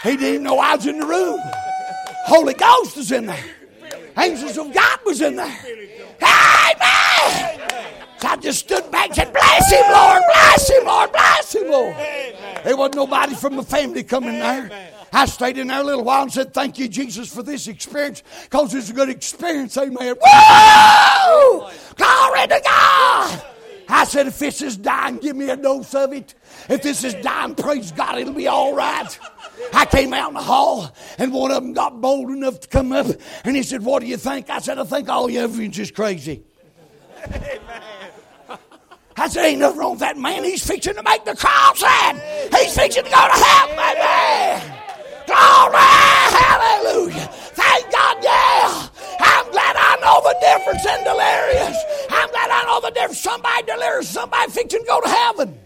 He didn't know I was in the room. Holy Ghost is in there. Angels of God was in there. Amen. So I just stood back and said, Bless him, Lord, bless him, Lord, bless him, Lord. There wasn't nobody from the family coming there. I stayed in there a little while and said, Thank you, Jesus, for this experience because it's a good experience. Amen. Woo! Glory to God. I said, if this is dying, give me a dose of it. If this is dying, praise God, it'll be all right. I came out in the hall, and one of them got bold enough to come up, and he said, What do you think? I said, I think all you is just crazy. I said, ain't nothing wrong with that man. He's fixing to make the sign. He's fixing to go to hell, baby. Glory, hallelujah. Thank God, yeah. I'm glad I know the difference in delirious. I'm glad I difference. Somebody delirious, somebody fixing to go to heaven.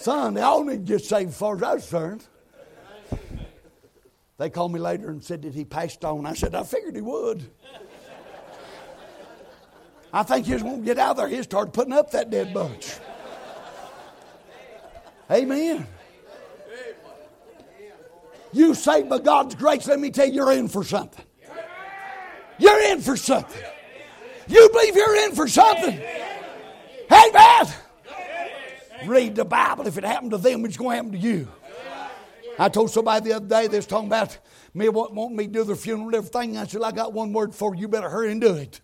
Son, they all need to get saved as far as I'm concerned. They called me later and said that he passed on. I said, I figured he would. I think he just won't get out there. He started putting up that dead bunch. Amen. You saved by God's grace, let me tell you, you're in for something. You're in for something. You believe you're in for something. Amen. Read the Bible. If it happened to them, it's going to happen to you. I told somebody the other day, they was talking about me wanting me to do their funeral and everything. I said, I got one word for you. You better hurry and do it.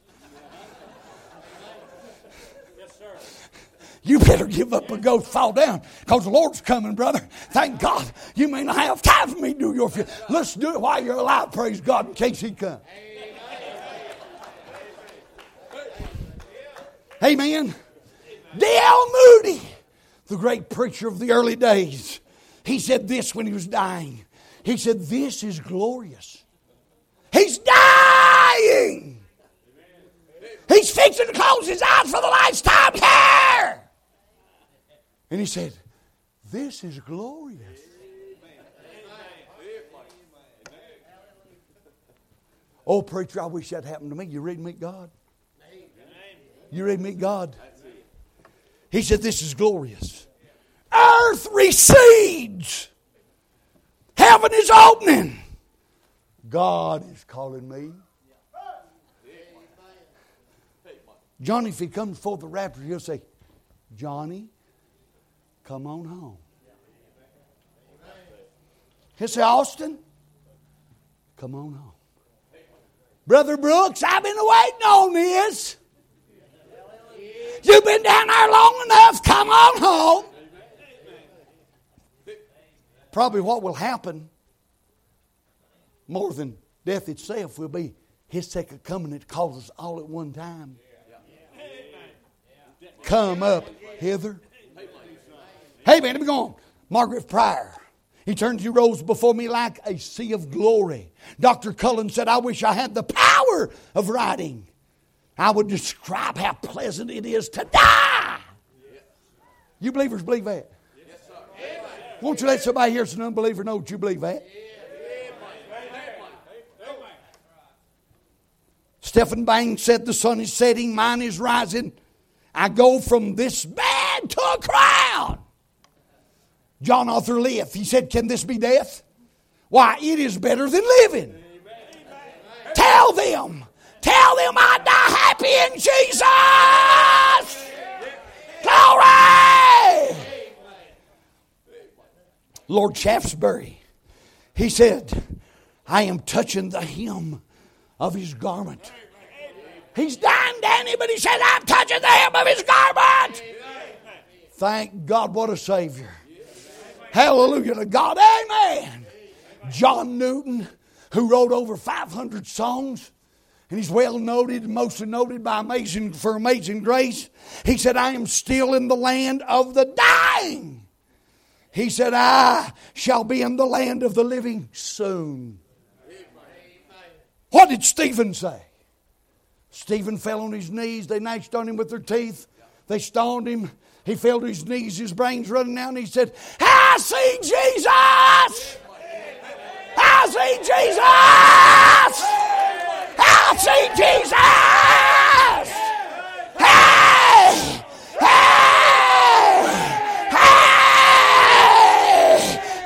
You better give up and go fall down because the Lord's coming, brother. Thank God. You may not have time for me to do your funeral. Let's do it while you're alive, praise God, in case He comes. Amen. D.L. Moody, the great preacher of the early days, he said this when he was dying. He said, This is glorious. He's dying. He's fixing to close his eyes for the lifetime here. And he said, This is glorious. Oh, preacher, I wish that happened to me. You ready to meet God? You ready to meet God? He said, This is glorious. Earth recedes. Heaven is opening. God is calling me. Johnny, if he comes for the rapture, he'll say, Johnny, come on home. He'll Austin, come on home. Brother Brooks, I've been waiting on this. You've been down there long enough. Come on home. Probably what will happen more than death itself will be his second coming that calls us all at one time. Come up hither. Hey man, let me go on. Margaret Pryor. To rose before me like a sea of glory. Dr. Cullen said, I wish I had the power of writing. I would describe how pleasant it is to die. You believers believe that? Won't you let somebody here, an unbeliever, know that you believe that? Stephen Bangs said, The sun is setting, mine is rising. I go from this bad to a crown. John Arthur Leaf, he said, Can this be death? Why, it is better than living. Tell them, tell them I die happy in Jesus. Glory! Lord Shaftesbury, he said, I am touching the hem of his garment. He's dying, Danny, but he said, I'm touching the hem of his garment. Thank God, what a Savior. Hallelujah to God. Amen. John Newton, who wrote over 500 songs, and he's well noted, mostly noted by amazing for amazing grace. He said, I am still in the land of the dying. He said, I shall be in the land of the living soon. What did Stephen say? Stephen fell on his knees. They gnashed on him with their teeth. They stoned him. He fell to his knees, his brains running and he said, I see Jesus! I see Jesus! I see Jesus! Hey! Hey! Hey!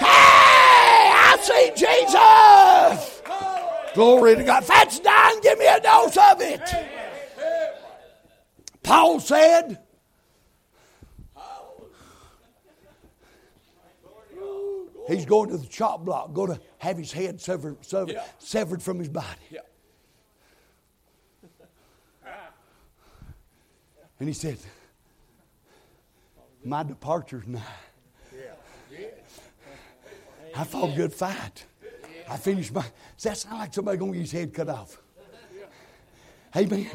Hey! I see Jesus! Glory to God. That's dying, give me a dose of it. Paul said, He's going to the chop block, going to have his head severed, severed, yeah. severed from his body. Yeah. <laughs> And he said, My departure's nigh. I fought a good fight. I finished my. Does that sound like somebody going to get his head cut off? Amen.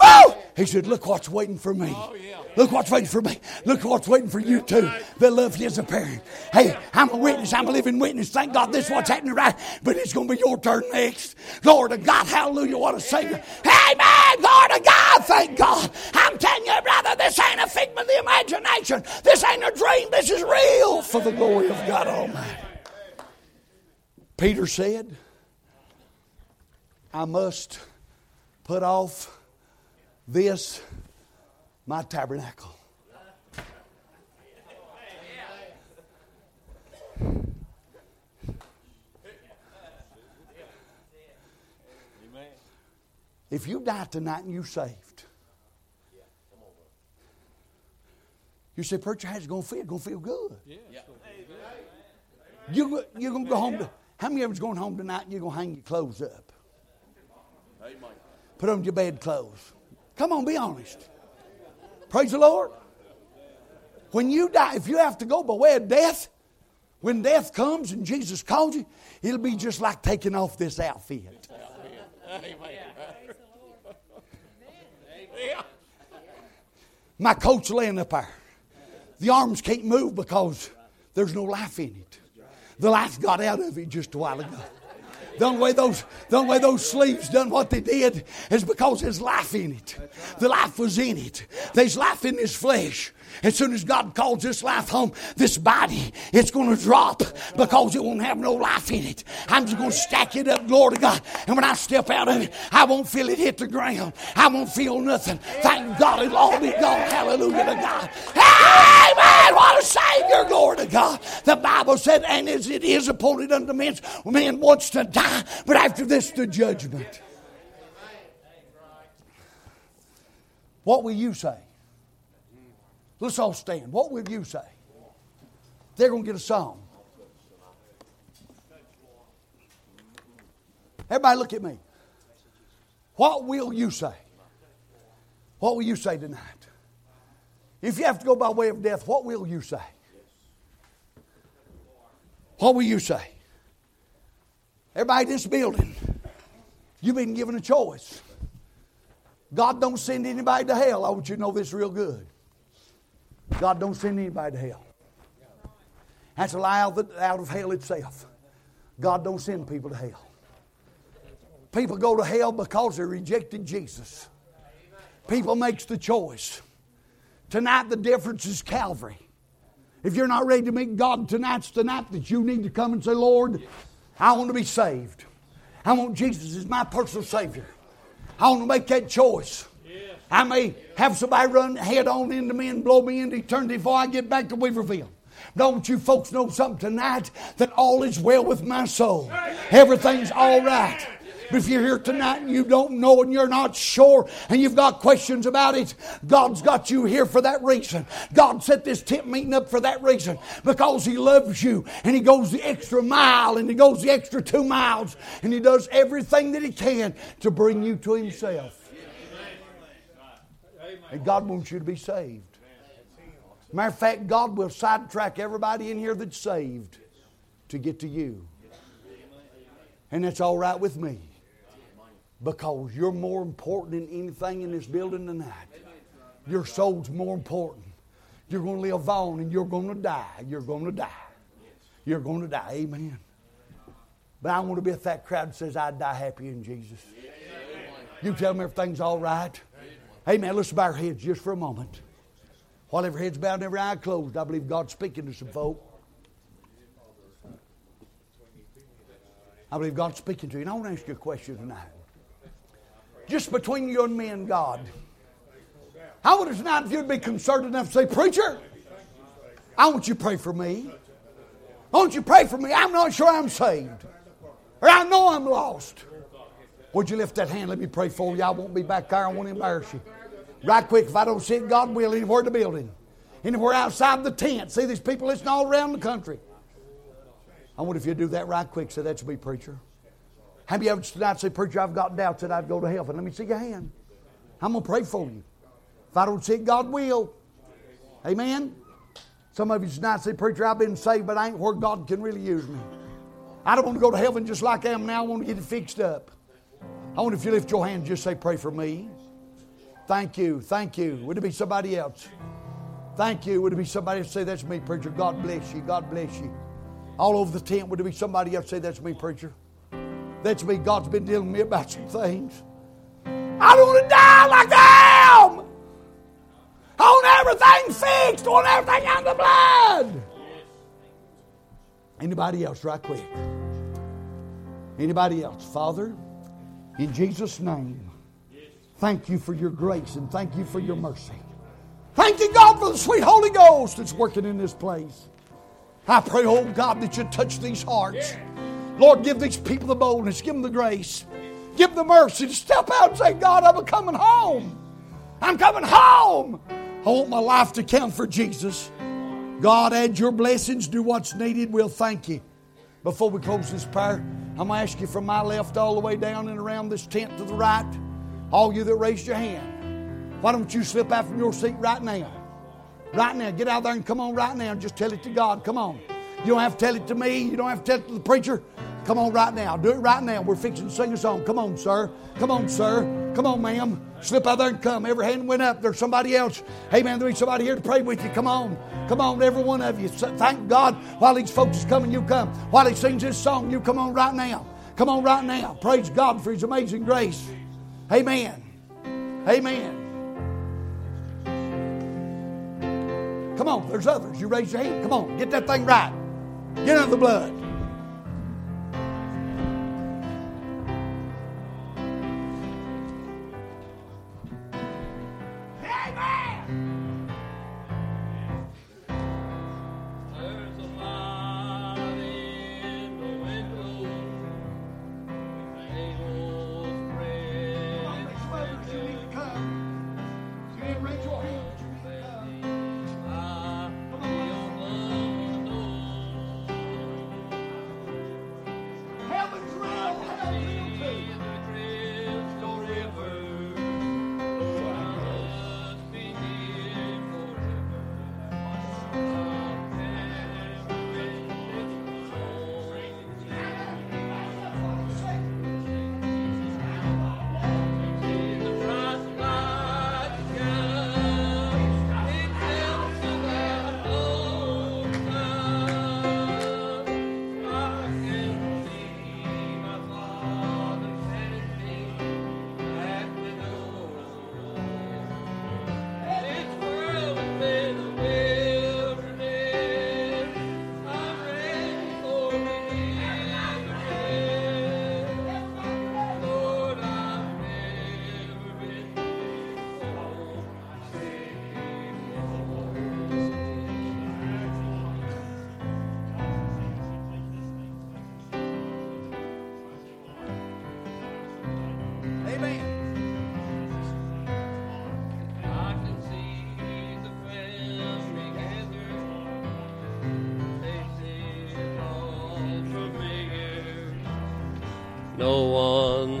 Woo! He said, Look what's waiting for me. Oh, Look what's waiting for me. Look what's waiting for you too. The love His apparent. Hey, I'm a witness. I'm a living witness. Thank God this is what's happening right. But it's going to be your turn next. Lord of God, hallelujah. What a Savior. Amen. Lord of God, thank God. I'm telling you, brother, this ain't a figment of the imagination. This ain't a dream. This is real for the glory of God Almighty. Peter said, I must put off this, my tabernacle. If you die tonight and you're saved, you say, Preacher, how's it going to feel? Going to feel good. You, you're going to go home to, how many of you's going home tonight and you're going to hang your clothes up? Put on your bed clothes. Come on, be honest. Praise the Lord. When you die, if you have to go by way of death, when death comes and Jesus calls you, it'll be just like taking off this outfit. My coat's laying up there. The arms can't move because there's no life in it. The life got out of it just a while ago. The only way those, the only way those sleeves done what they did is because there's life in it. The life was in it. There's life in this flesh. As soon as God calls this life home, this body, it's going to drop because it won't have no life in it. I'm just going to stack it up, glory to God. And when I step out of it, I won't feel it hit the ground. I won't feel nothing. Thank God it'll all be gone. Hallelujah to God. Amen. What a Savior, glory to God. The Bible said, and as it is appointed unto men, man wants to die, but after this, the judgment. What will you say? Let's all stand. What will you say? They're going to get a song. Everybody, look at me. What will you say? What will you say tonight? If you have to go by way of death, what will you say? What will you say? Everybody in this building, you've been given a choice. God don't send anybody to hell. I want you to know this real good. God don't send anybody to hell. That's a lie out of hell itself. God don't send people to hell. People go to hell because they rejected Jesus. People makes the choice. Tonight the difference is Calvary. If you're not ready to meet God, tonight's the night that you need to come and say, Lord, I want to be saved. I want Jesus as my personal Savior. I want to make that choice. I may have somebody run head on into me and blow me into eternity before I get back to Weaverville. Don't you folks know something tonight? That all is well with my soul. Everything's all right. But if you're here tonight and you don't know and you're not sure and you've got questions about it, God's got you here for that reason. God set this tent meeting up for that reason because He loves you and He goes the extra mile and He goes the extra two miles and He does everything that He can to bring you to Himself. And God wants you to be saved. Matter of fact, God will sidetrack everybody in here that's saved to get to you. And that's all right with me. Because you're more important than anything in this building tonight. Your soul's more important. You're going to live on and you're going to die. You're going to die. You're going to die. Amen. But I want to be at that crowd that says, I'd die happy in Jesus. You tell me if everything's all right. Amen. Let's bow our heads just for a moment. While every head's bowed and every eye closed, I believe God's speaking to some folk. I believe God's speaking to you. And I want to ask you a question tonight. Just between you and me and God. How would it tonight if you'd be concerned enough to say, Preacher, I want you to pray for me. I want you to pray for me. I'm not sure I'm saved. Or I know I'm lost. Would you lift that hand? Let me pray for you. I won't be back there. I won't embarrass you. Right quick, if I don't see it, God will, anywhere in the building. Anywhere outside the tent. See these people listening all around the country. I wonder if you do that right quick. Say, that's me, preacher. Have you ever tonight say, Preacher, I've got doubts that I'd go to heaven? Let me see your hand. I'm going to pray for you. If I don't see it, God will. Amen. Some of you tonight say, Preacher, I've been saved, but I ain't where God can really use me. I don't want to go to heaven just like I am now. I want to get it fixed up. I wonder if you lift your hand and just say, Pray for me. Thank you. Thank you. Would it be somebody else? Thank you. Would it be somebody else say, That's me, preacher? God bless you. God bless you. All over the tent, would it be somebody else say, That's me, preacher? That's me. God's been dealing with me about some things. I don't want to die like am. I want everything fixed. I want everything out of the blood. Anybody else, right quick? Anybody else? Father, in Jesus' name, thank you for your grace and thank you for your mercy. Thank you, God, for the sweet Holy Ghost that's working in this place. I pray, oh God, that you touch these hearts. Lord, give these people the boldness, give them the grace, give them the mercy to step out and say, God, I'm coming home. I'm coming home. I want my life to count for Jesus. God, add your blessings, do what's needed. We'll thank you. Before we close this prayer, I'm going to ask you from my left all the way down and around this tent to the right, all you that raised your hand, why don't you slip out from your seat right now? Right now. Get out there and come on right now and just tell it to God. Come on. You don't have to tell it to me. You don't have to tell it to the preacher. Come on right now. Do it right now. We're fixing to sing a song. Come on, sir. Come on, sir. Come on, ma'am. Slip out there and come. Every hand went up. There's somebody else. Hey, man, there's somebody here to pray with you. Come on. Come on, every one of you. Thank God while these folks is coming, you come. While he sings this song, you come on right now. Come on right now. Praise God for his amazing grace. Amen. Amen. Come on, there's others. You raise your hand. Come on, get that thing right. Get out of the blood.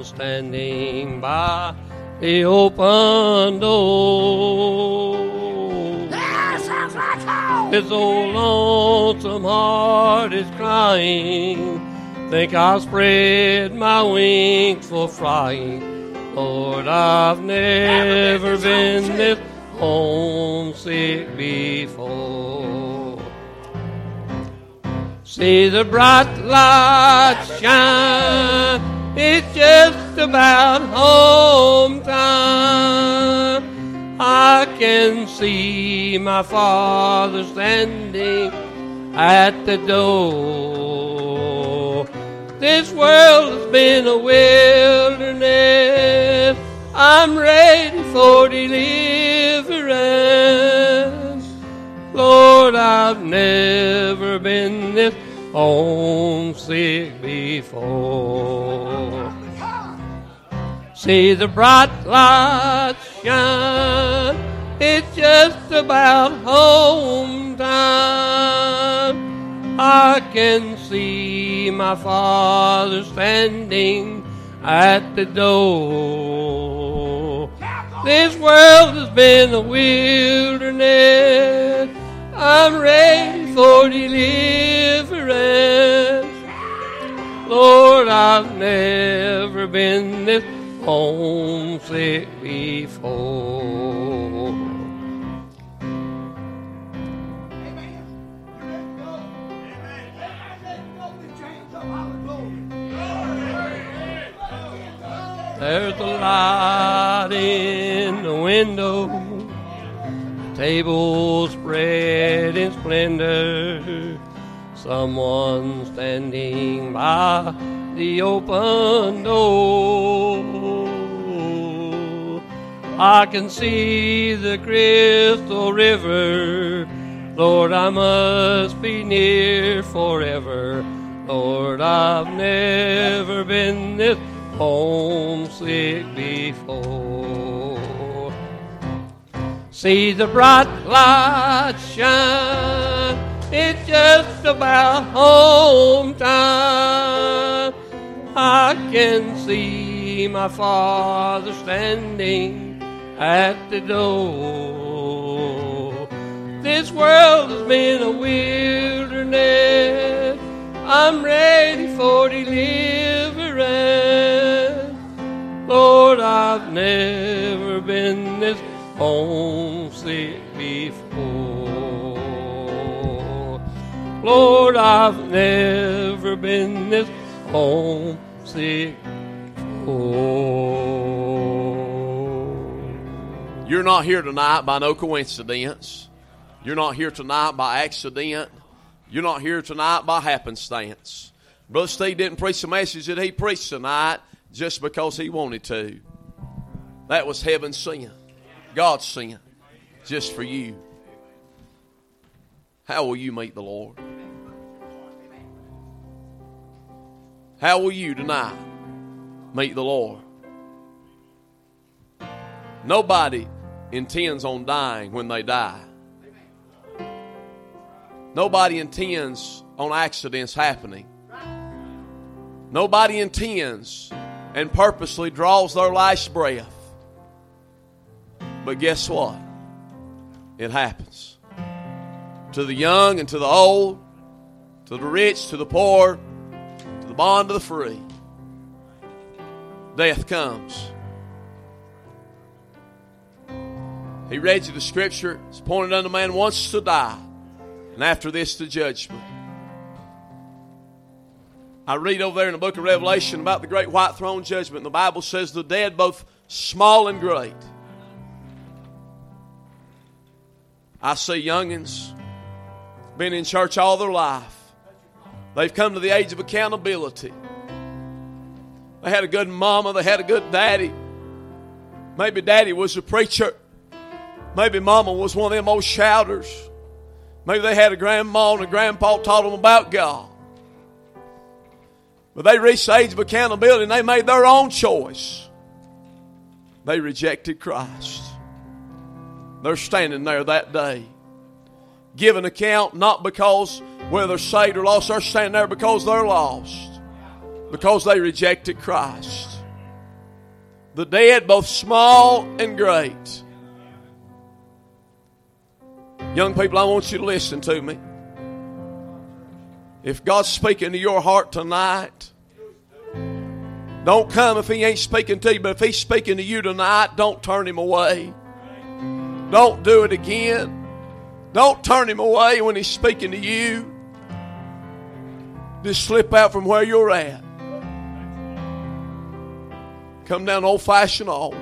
Standing by the open door. His old lonesome heart is crying. Think I'll spread my wings for flying. Lord, I've never been this homesick before. See the bright lights shine it's just about home time. I can see my father standing at the door. This world has been a wilderness. I'm ready for deliverance. Lord, I've never been this homesick before. See the bright lights shine, it's just about home time. I can see my father standing at the door. This world has been a wilderness I'm ready for deliverance. Lord, I've never been this homesick before. There's a light in the window, table spread in splendor. Someone standing by the open door. I can see the crystal river. Lord, I must be near forever. Lord, I've never been this homesick before. See the bright light shine, it's just about home time. I can see my father standing at the door. This world has been a wilderness. I'm ready for deliverance. Lord, I've never been this homesick before. Lord, I've never been this homesick before. You're not here tonight by no coincidence. You're not here tonight by accident. You're not here tonight by happenstance. Brother Steve didn't preach the message that he preached tonight just because he wanted to. That was heaven's sin, God's sin, just for you. How will you meet the Lord? How will you tonight meet the Lord? Nobody intends on dying when they die. Nobody intends on accidents happening. Nobody intends and purposely draws their last breath. But guess what? It happens. To the young and to the old, to the rich, to the poor, to the bond to the free. Death comes. He read you the scripture. It's pointed unto man once to die, and after this the judgment. I read over there in the book of Revelation about the great white throne judgment. The Bible says the dead, both small and great. I see youngins been in church all their life. They've come to the age of accountability. They had a good mama, they had a good daddy. Maybe daddy was a preacher. Maybe mama was one of them old shouters. Maybe they had a grandma and a grandpa taught them about God. But they reached the age of accountability and they made their own choice. They rejected Christ. They're standing there that day, giving account not because whether saved or lost, they're standing there because they're lost, because they rejected Christ. The dead, both small and great. Young people, I want you to listen to me. If God's speaking to your heart tonight, don't come if He ain't speaking to you, but if He's speaking to you tonight, don't turn Him away. Don't do it again. Don't turn Him away when He's speaking to you. Just slip out from where you're at. Come down old fashioned hall.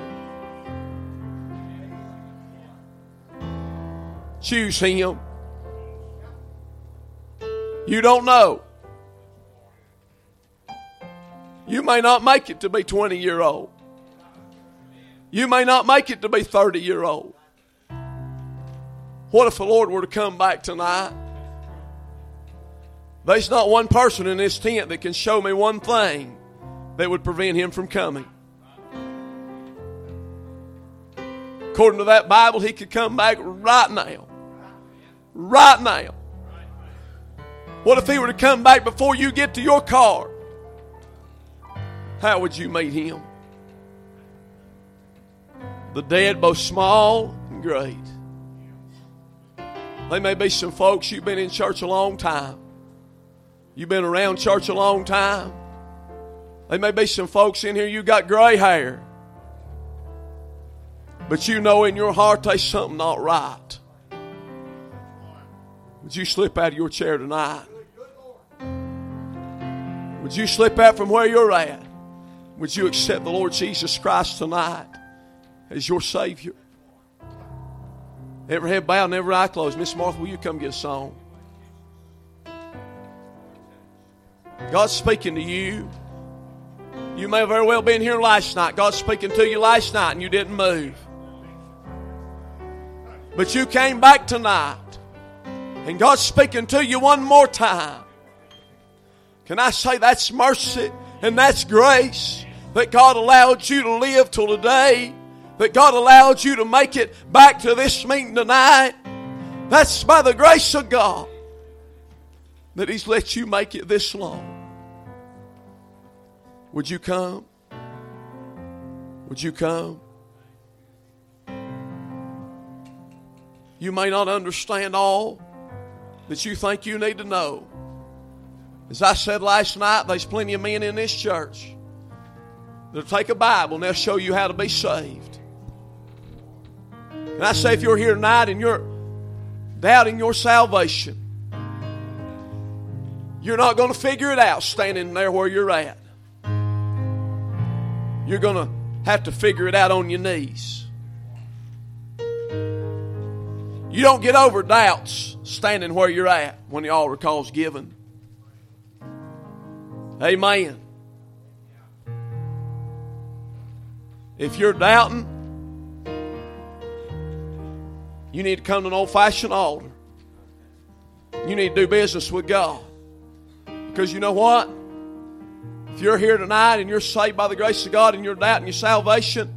Choose Him. You don't know. You may not make it to be 20 year old. You may not make it to be 30 year old. What if the Lord were to come back tonight? There's not one person in this tent that can show me one thing that would prevent him from coming. According to that Bible, he could come back right now. Right now. What if he were to come back before you get to your car? How would you meet him? The dead, both small and great. There may be some folks you've been in church a long time. You've been around church a long time. There may be some folks in here, you got gray hair. But you know in your heart there's something not right. Would you slip out of your chair tonight? Would you slip out from where you're at? Would you accept the Lord Jesus Christ tonight as your Savior? Every head bowed and every eye closed. Miss Martha, will you come get a song? God's speaking to you. You may have very well been here last night. God's speaking to you last night and you didn't move. But you came back tonight. And God's speaking to you one more time. Can I say that's mercy and that's grace that God allowed you to live till today? That God allowed you to make it back to this meeting tonight? That's by the grace of God that He's let you make it this long. Would you come? Would you come? You may not understand all that you think you need to know. As I said last night, there's plenty of men in this church that'll take a Bible and they'll show you how to be saved. And I say, if you're here tonight and you're doubting your salvation, you're not going to figure it out standing there where you're at. You're going to have to figure it out on your knees. You don't get over doubts standing where you're at when the altar call's given. Amen. If you're doubting, you need to come to an old fashioned altar. You need to do business with God. Because you know what? If you're here tonight and you're saved by the grace of God and you're doubting your salvation,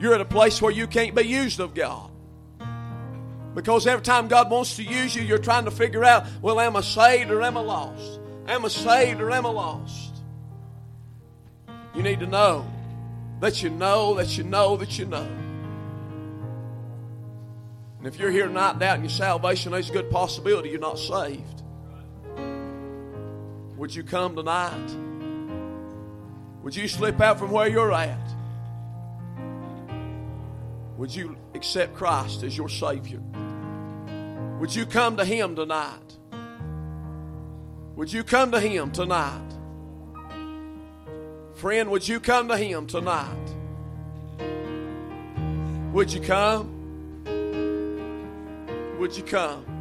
you're at a place where you can't be used of God. Because every time God wants to use you, you're trying to figure out, well, am I saved or am I lost? Am I saved or am I lost? You need to know that you know that you know that you know. And if you're here tonight doubting your salvation, there's a good possibility you're not saved. Would you come tonight? Would you slip out from where you're at? Would you accept Christ as your Savior? Would you come to Him tonight? Would you come to Him tonight? Friend, would you come to Him tonight? Would you come? Would you come?